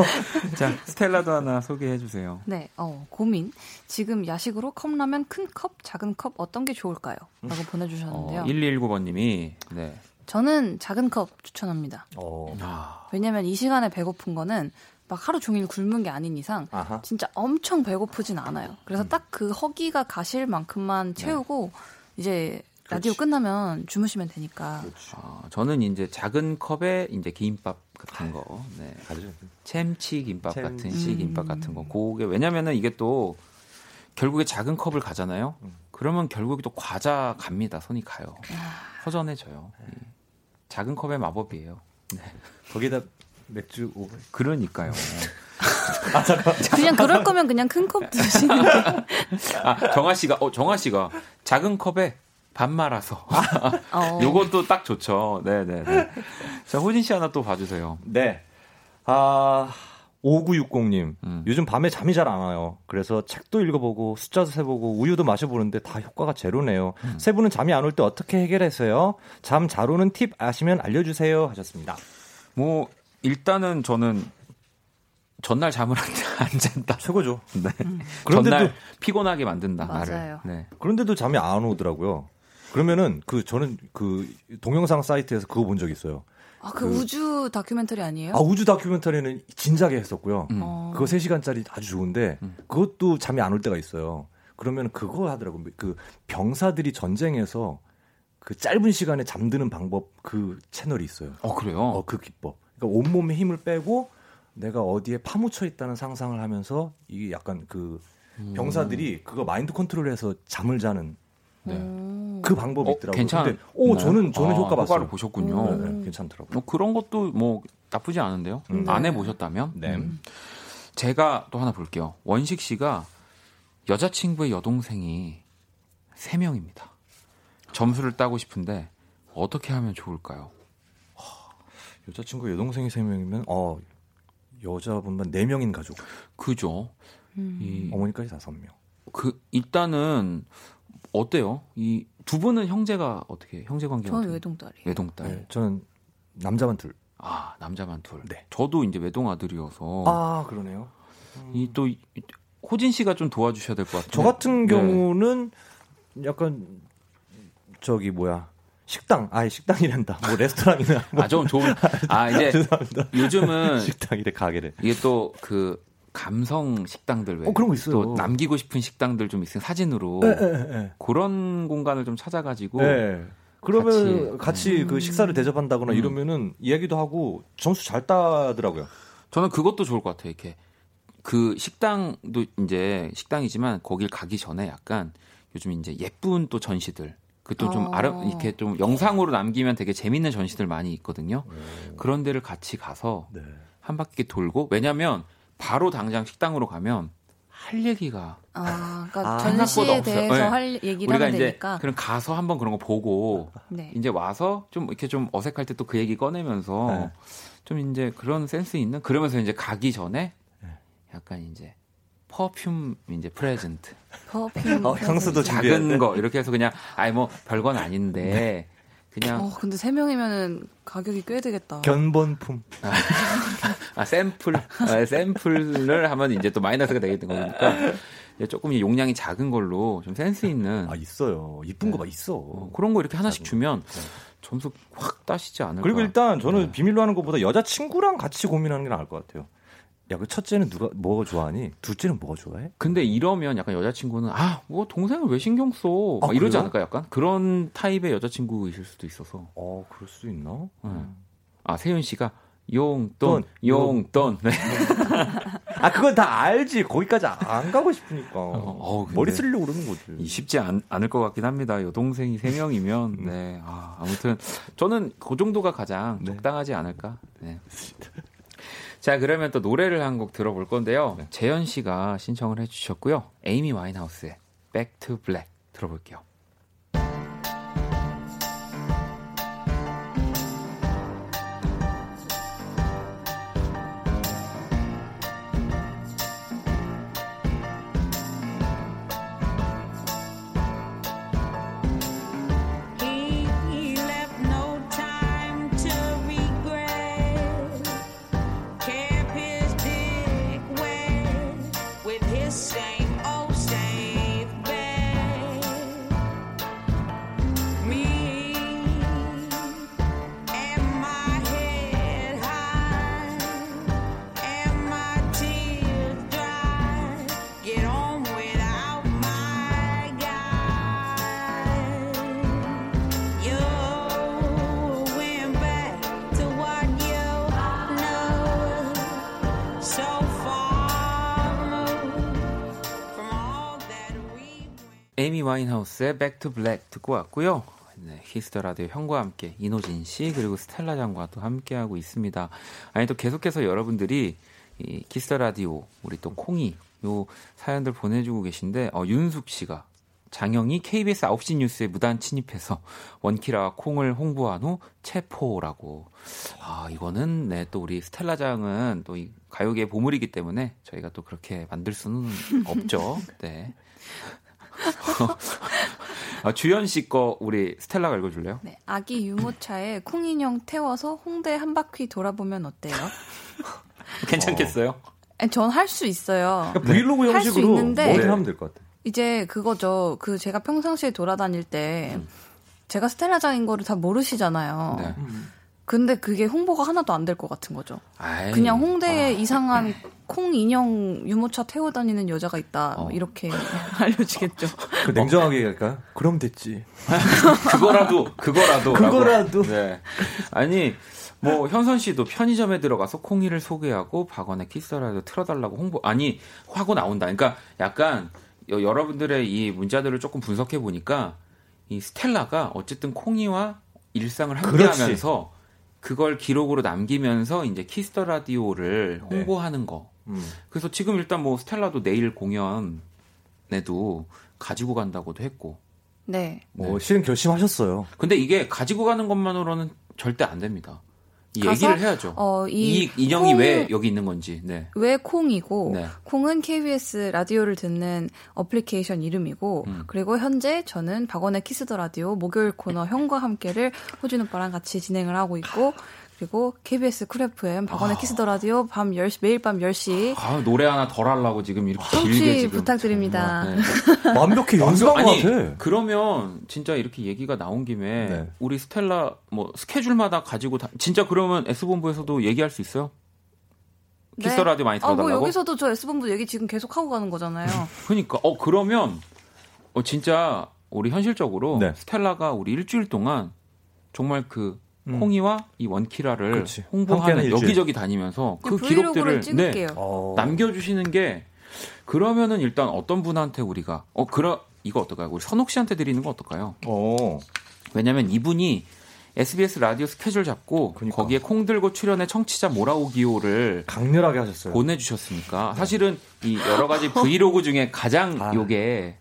자 스텔라도 하나 소개해 주세요. 네, 어, 고민. 지금 야식으로 컵라면 큰 컵, 작은 컵 어떤 게 좋을까요? 라고 보내주셨는데요. 어, 1219번님이 네. 저는 작은 컵 추천합니다. 어. 아, 왜냐면 이 시간에 배고픈 거는 막 하루 종일 굶은 게 아닌 이상 아하. 진짜 엄청 배고프진 않아요. 그래서 음. 딱그 허기가 가실 만큼만 네. 채우고 이제 라디오 끝나면 주무시면 되니까. 어, 저는 이제 작은 컵에 이제 김밥 같은 거, 네. 챔치 김밥 챔- 같은 시 김밥 같은 거. 그게 왜냐면은 이게 또 결국에 작은 컵을 가잖아요. 그러면 결국에 또 과자 갑니다. 손이 가요. 허전해져요. 이 작은 컵의 마법이에요. 거기다 맥주 오 그러니까요. 그냥 그럴 거면 그냥 큰 컵 드시는 게. 아, 정아 씨가, 어, 정아 씨가 작은 컵에 밥 말아서. 어. 요것도 딱 좋죠. 네 네 네. 자, 호진 씨 하나 또 봐 주세요. 네. 아, 5960님. 음. 요즘 밤에 잠이 잘 안 와요. 그래서 책도 읽어보고 숫자도 세보고 우유도 마셔보는데 다 효과가 제로네요. 음. 세 분은 잠이 안 올 때 어떻게 해결했어요? 잠 잘 오는 팁 아시면 알려주세요. 하셨습니다. 뭐, 일단은 저는 전날 잠을 안, 안 잔다. 최고죠. 네. 그런데도- 전날 피곤하게 만든다, 맞아요. 나를. 네. 그런데도 잠이 안 오더라고요. 그러면은 그 저는 그 동영상 사이트에서 그거 본 적 있어요. 아, 그, 그- 우주 다큐멘터리 아니에요? 아, 우주 다큐멘터리는 진작에 했었고요. 음. 어. 그거 3시간짜리 아주 좋은데 음. 그것도 잠이 안 올 때가 있어요. 그러면 그거 하더라고요. 그 병사들이 전쟁에서 그 짧은 시간에 잠드는 방법 그 채널이 있어요. 어, 그래요? 어, 그 기법. 그러니까 온몸에 힘을 빼고 내가 어디에 파묻혀 있다는 상상을 하면서 이게 약간 그 음. 병사들이 그거 마인드 컨트롤해서 잠을 자는. 그 방법이 어, 있더라고요. 괜찮- 근데 오, 네. 저는 저는 아, 효과 봤어요. 효과를 보셨군요. 네, 네, 괜찮더라고요. 뭐 그런 것도 뭐 나쁘지 않은데요. 음. 안 해보셨다면. 네. 음. 제가 또 하나 볼게요. 원식 씨가 여자친구의 여동생이 3 명입니다. 점수를 따고 싶은데 어떻게 하면 좋을까요? 여자친구 여동생이 세 명이면 어 여자분만 네 명인 가족. 그죠? 음. 이, 어머니까지 다섯 명. 그 일단은 어때요? 이 두 분은 형제가 어떻게 형제 관계가 저는 어떻게? 외동딸이. 외동딸. 네, 저는 남자만 둘. 아 남자만 둘. 네. 저도 이제 외동 아들이어서 아 그러네요. 이또 호진 씨가 좀 도와주셔야 될 것 같아요. 저 같은 네. 경우는 약간 저기 뭐야 식당 아예 식당이란다. 뭐 레스토랑이나 뭐 아 좀 좋은 아 이제 죄송합니다. 요즘은 식당이래 가게래. 이게 또 그 감성 식당들 왜 어, 그런 거 있어요. 또 남기고 싶은 식당들 좀 있으면 사진으로 예, 예, 예. 그런 공간을 좀 찾아가지고 네. 그러면 같이, 같이, 그 식사를 대접한다거나 음. 이러면은 이야기도 하고 점수 잘 따더라고요. 저는 그것도 좋을 것 같아요. 이렇게 그 식당도 이제 식당이지만 거길 가기 전에 약간 요즘 이제 예쁜 또 전시들 그또좀 어. 아름 이렇게 좀 영상으로 남기면 되게 재밌는 전시들 많이 있거든요. 그런 데를 같이 가서 네. 한 바퀴 돌고 왜냐면 바로 당장 식당으로 가면 할 얘기가 아, 그러니까 아, 전시에. 대해서 네. 할 얘기를 우리가 하면 이제 되니까. 그럼 가서 한번 그런 거 보고 네. 이제 와서 좀 이렇게 좀 어색할 때 또 그 얘기 꺼내면서 네. 좀 이제 그런 센스 있는 그러면서 이제 가기 전에 네. 약간 이제 퍼퓸 이제 프레젠트 퍼퓸. 어, 향수도? 작은 거 이렇게 해서 그냥 아이 뭐 별건 아닌데 그냥 어, 근데 세 명이면은 가격이 꽤 되겠다. 견본품. 아 샘플 아, 샘플을 하면 이제 또 마이너스가 되겠는 거니까 조금 이 용량이 작은 걸로 좀 센스 있는 아 있어요. 이쁜 거봐 있어. 어, 그런 거 이렇게 하나씩 주면 네. 점수 확 따시지 않을까 그리고 일단 저는 네. 비밀로 하는 것보다 여자 친구랑 같이 고민하는 게 나을 것 같아요. 야, 그 첫째는 누가 뭐가 좋아하니? 둘째는 뭐가 좋아해? 근데 이러면 약간 여자친구는 아 뭐 동생을 왜 신경 써 아, 막 이러지 그래요? 않을까 약간 그런 타입의 여자친구이실 수도 있어서 어, 그럴 수도 있나? 음. 아 세윤 씨가 용돈 돈, 용돈 네. 아, 그건 다 알지. 거기까지 안 가고 싶으니까. 어, 근데 머리 쓰려고 그러는 거지. 이 쉽지 않, 을 것 같긴 합니다. 여동생이 세 명이면 네 아, 아무튼 저는 그 정도가 가장 네. 적당하지 않을까. 네. 자, 그러면 또 노래를 한 곡 들어볼 건데요. 재현 씨가 신청을 해주셨고요. 에이미 와인하우스의 Back to Black 들어볼게요. 와인하우스의 Back to Black 듣고 왔고요. 네, Kiss the Radio 형과 함께 인호진 씨 그리고 스텔라 장과도 함께 하고 있습니다. 아니 또 계속해서 여러분들이 이 Kiss the Radio 우리 또 콩이 요 사연들 보내주고 계신데 어, 윤숙 씨가 장영이 KBS 9시 뉴스에 무단 침입해서 원키라와 콩을 홍보한 후 체포라고. 아, 이거는 네, 또 우리 스텔라장은 또 이 가요계의 보물이기 때문에 저희가 또 그렇게 만들 수는 없죠. 네. 아, 주현 씨거 우리 스텔라가 읽어줄래요? 네, 아기 유모차에 콩인형 태워서 홍대 한 바퀴 돌아보면 어때요? 괜찮겠어요? 전할 수 있어요. 그러니까 브이로그 할수 형식으로 있는데 뭐든 하면 될 것 같아요. 이제 그거죠. 그 제가 평상시에 돌아다닐 때 제가 스텔라장인 거를 다 모르시잖아요. 네. 근데 그게 홍보가 하나도 안 될 것 같은 거죠. 아이, 그냥 홍대에 이상한 콩 인형 유모차 태워 다니는 여자가 있다. 뭐 이렇게 알려지겠죠. 그 냉정하게 얘기할까요? 그럼 됐지. 그거라도 그거라도 그거라도. 네. 아니 뭐 현선 씨도 편의점에 들어가서 콩이를 소개하고 박원의 키스라도 틀어달라고 홍보 아니 하고 나온다. 그러니까 약간 여- 여러분들의 이 문자들을 조금 분석해 보니까 이 스텔라가 어쨌든 콩이와 일상을 함께하면서 그걸 기록으로 남기면서 이제 Kiss the Radio를 네. 홍보하는 거. 음. 그래서 지금 일단 뭐 스텔라도 내일 공연에도 가지고 간다고도 했고. 네. 뭐 실은 결심하셨어요. 근데 이게 가지고 가는 것만으로는 절대 안 됩니다. 얘기를 해야죠. 어, 이 이, 인형이 콩- 왜 여기 있는 건지. 네. 왜 콩이고 네. 콩은 KBS 라디오를 듣는 어플리케이션 이름이고 음. 그리고 현재 저는 박원의 Kiss the Radio 목요일 코너 형과 함께를 호진 오빠랑 같이 진행을 하고 있고 그리고 KBS Cool FM 박원의 Kiss the Radio 밤 10시 매일 밤 10시 아, 노래 하나 더 하려고 지금 이렇게 길게 지금. 부탁드립니다. 네. 완벽히 연습한 것 아니, 같아. 그러면 진짜 이렇게 얘기가 나온 김에 네. 우리 스텔라 뭐 스케줄마다 가지고 다, 진짜 그러면 S본부에서도 얘기할 수 있어요? Kiss the Radio 많이 아, 뭐 들어달라고? 여기서도 저 S본부 얘기 지금 계속 하고 가는 거잖아요. 그러니까 어 그러면 어 진짜 우리 현실적으로 네. 스텔라가 우리 일주일 동안 정말 그 음. 콩이와 이 원키라를 그렇지. 홍보하는. 여기저기 다니면서 그 브이로그를 기록들을. 네, 어. 남겨주시는 게 그러면은 일단 어떤 분한테 우리가 어 그러 이거 어떨까요? 우리 선옥 씨한테 드리는 거 어떨까요? 어. 왜냐면 이분이 SBS 라디오 스케줄 잡고 그러니까. 거기에 콩 들고 출연해 청취자 몰아오기요를 강렬하게 하셨어요. 보내주셨으니까 사실은 이 여러 가지 브이로그 중에 가장 아. 요게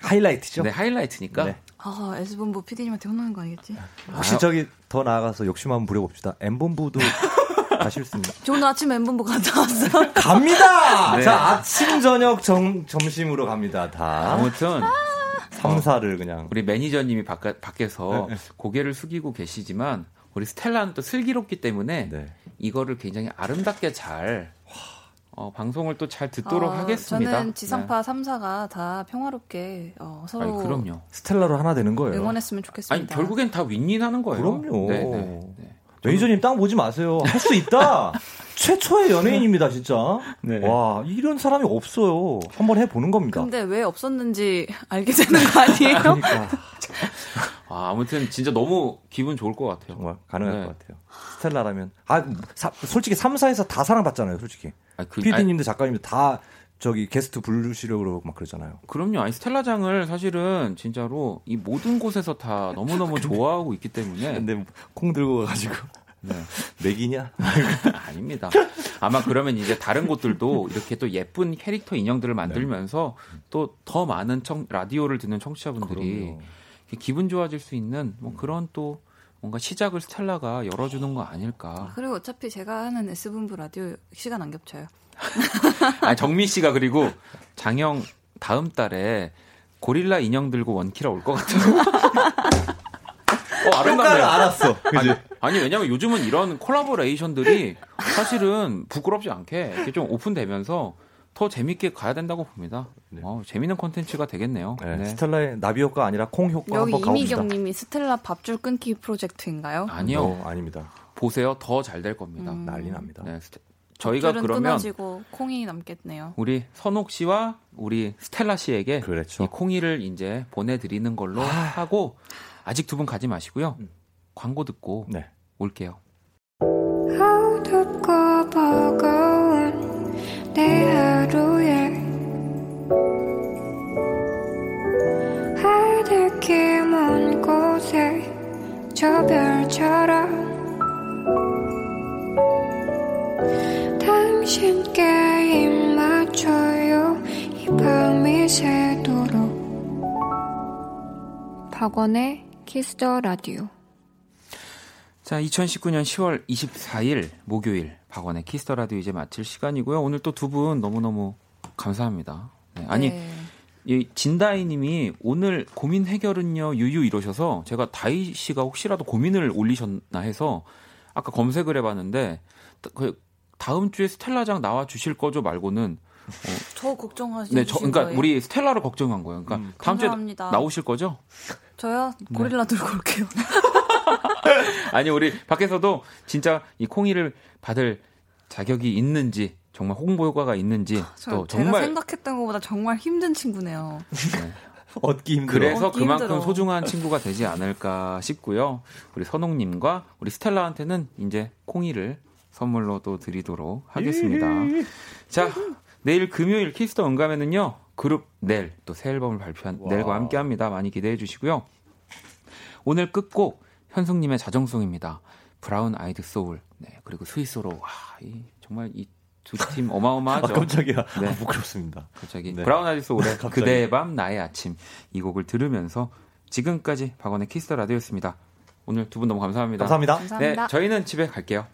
하이라이트죠. 네, 하이라이트니까 네. 아, S본부 PD님한테 혼나는 거 아니겠지? 혹시 저기 더 나아가서 욕심 한번 부려봅시다. M본부도 가실 수 있나? 저 오늘 아침에 M본부 갔다 왔어. 갑니다! 네. 자, 아침, 저녁, 점, 점심으로 갑니다, 다. 아무튼 3, 4를 그냥. 우리 매니저님이 바깥, 밖에서 네. 고개를 숙이고 계시지만 우리 스텔라는 또 슬기롭기 때문에 네. 이거를 굉장히 아름답게 잘 어, 방송을 또 잘 듣도록 어, 하겠습니다. 저는 지상파 3사가 다 평화롭게 어, 네. 서로 아니, 그럼요. 스텔라로 하나 되는 거예요. 응원했으면 아니 좋겠습니다. 결국엔 다 윈윈하는 거예요. 그럼요. 네, 네, 네. 매니저님 땅 보지 마세요. 할 수 있다. 최초의 연예인입니다, 진짜. 네. 와, 이런 사람이 없어요. 한번 해보는 겁니다. 근데 왜 없었는지 알게 되는 거 아니에요? 그러니까 아, 아무튼 진짜 너무 기분 좋을 것 같아요. 정말 가능할 네. 것 같아요. 스텔라라면 아 사- 솔직히 3사에서 다 사랑받잖아요, 솔직히. 아, 그, 아니, PD님들 작가님들 다 저기 게스트 부르시려고 그러고 막 그러잖아요. 그럼요. 아니 스텔라장을 사실은 진짜로 이 모든 곳에서 다 너무너무 좋아하고 있기 때문에 근데 콩 들고 가가지고 네. 맥이냐? 아닙니다. 아마 그러면 이제 다른 곳들도 이렇게 또 예쁜 캐릭터 인형들을 만들면서 또더 많은 청, 라디오를 듣는 청취자분들이 그럼요. 기분 좋아질 수 있는 뭐 그런 또 뭔가 시작을 스텔라가 열어주는 거 아닐까. 그리고 어차피 제가 하는 S본부 라디오 시간 안 겹쳐요. 아, 정미 씨가 그리고 장영 다음 달에 고릴라 인형 들고 원키라 올 것 같아요. 어, 아름답네요. 알았어. 아니, 아니, 왜냐면 요즘은 이런 콜라보레이션들이 사실은 부끄럽지 않게 이렇게 좀 오픈되면서 더 재밌게 가야 된다고 봅니다. 어, 재밌는 콘텐츠가 되겠네요. 네, 네. 스텔라의 나비 효과 아니라 콩 효과 여기 한번 가봅시다. 이미경님이 스텔라 밥줄 끊기 프로젝트인가요? 아니요. 어, 아닙니다. 보세요. 더 잘 될 겁니다. 음. 난리 납니다. 네, 스테- 저희가 그러면 끊어지고 콩이 남겠네요. 우리 선옥 씨와 우리 스텔라 씨에게 그렇죠. 이 콩이를 이제 보내드리는 걸로 하고 아직 두 분 가지 마시고요. 광고 듣고 네. 올게요. 내 하루에 하늘길 먼 곳에 저 별처럼 당신께 입 맞춰요. 이 밤이 새도록. 박원의 Kiss the Radio 자, 2019년 10월 24일 목요일 박원의 Kiss the Radio 이제 마칠 시간이고요. 오늘 또 두 분 너무너무 감사합니다. 네, 아니 네. 이 진다이 님이 오늘 고민 해결은요 유유 이러셔서 제가 다이 씨가 혹시라도 고민을 올리셨나 해서 아까 검색을 해봤는데 그 다음 주에 스텔라장 나와 주실 거죠 말고는 저 걱정하시는 네, 저, 그러니까 거예요? 우리 스텔라를 걱정한 거예요. 그러니까 다음 주에 감사합니다. 나오실 거죠? 저요 네. 고릴라 들고 올게요. 아니 우리 밖에서도 진짜 이 콩이를 받을 자격이 있는지 정말 홍보 효과가 있는지 저, 또 제가 정말 생각했던 것보다 정말 힘든 친구네요. 얻기 힘들어. 그래서 얻기 그만큼 힘들어. 소중한 친구가 되지 않을까 싶고요. 우리 선홍님과 우리 스텔라한테는 이제 콩이를 선물로 또 드리도록 하겠습니다. 자, 내일 금요일 Kiss the 음감에는요. 그룹 넬 또 새 앨범을 발표한 와. 넬과 함께합니다. 많이 기대해 주시고요. 오늘 끝곡 현숙님의 자정송입니다. 브라운 아이드 소울 네 그리고 스윗소로우 와, 이, 정말 이 두팀 아, 어마어마하죠. 깜짝이야. 네. 아, 부끄럽습니다. 갑자기 네. 브라운 아이드 소울의. 그대의 밤 나의 아침 이 곡을 들으면서 지금까지 박원의 Kiss the Radio였습니다. 오늘 두 분 너무 감사합니다. 감사합니다. 감사합니다. 네, 저희는 집에 갈게요.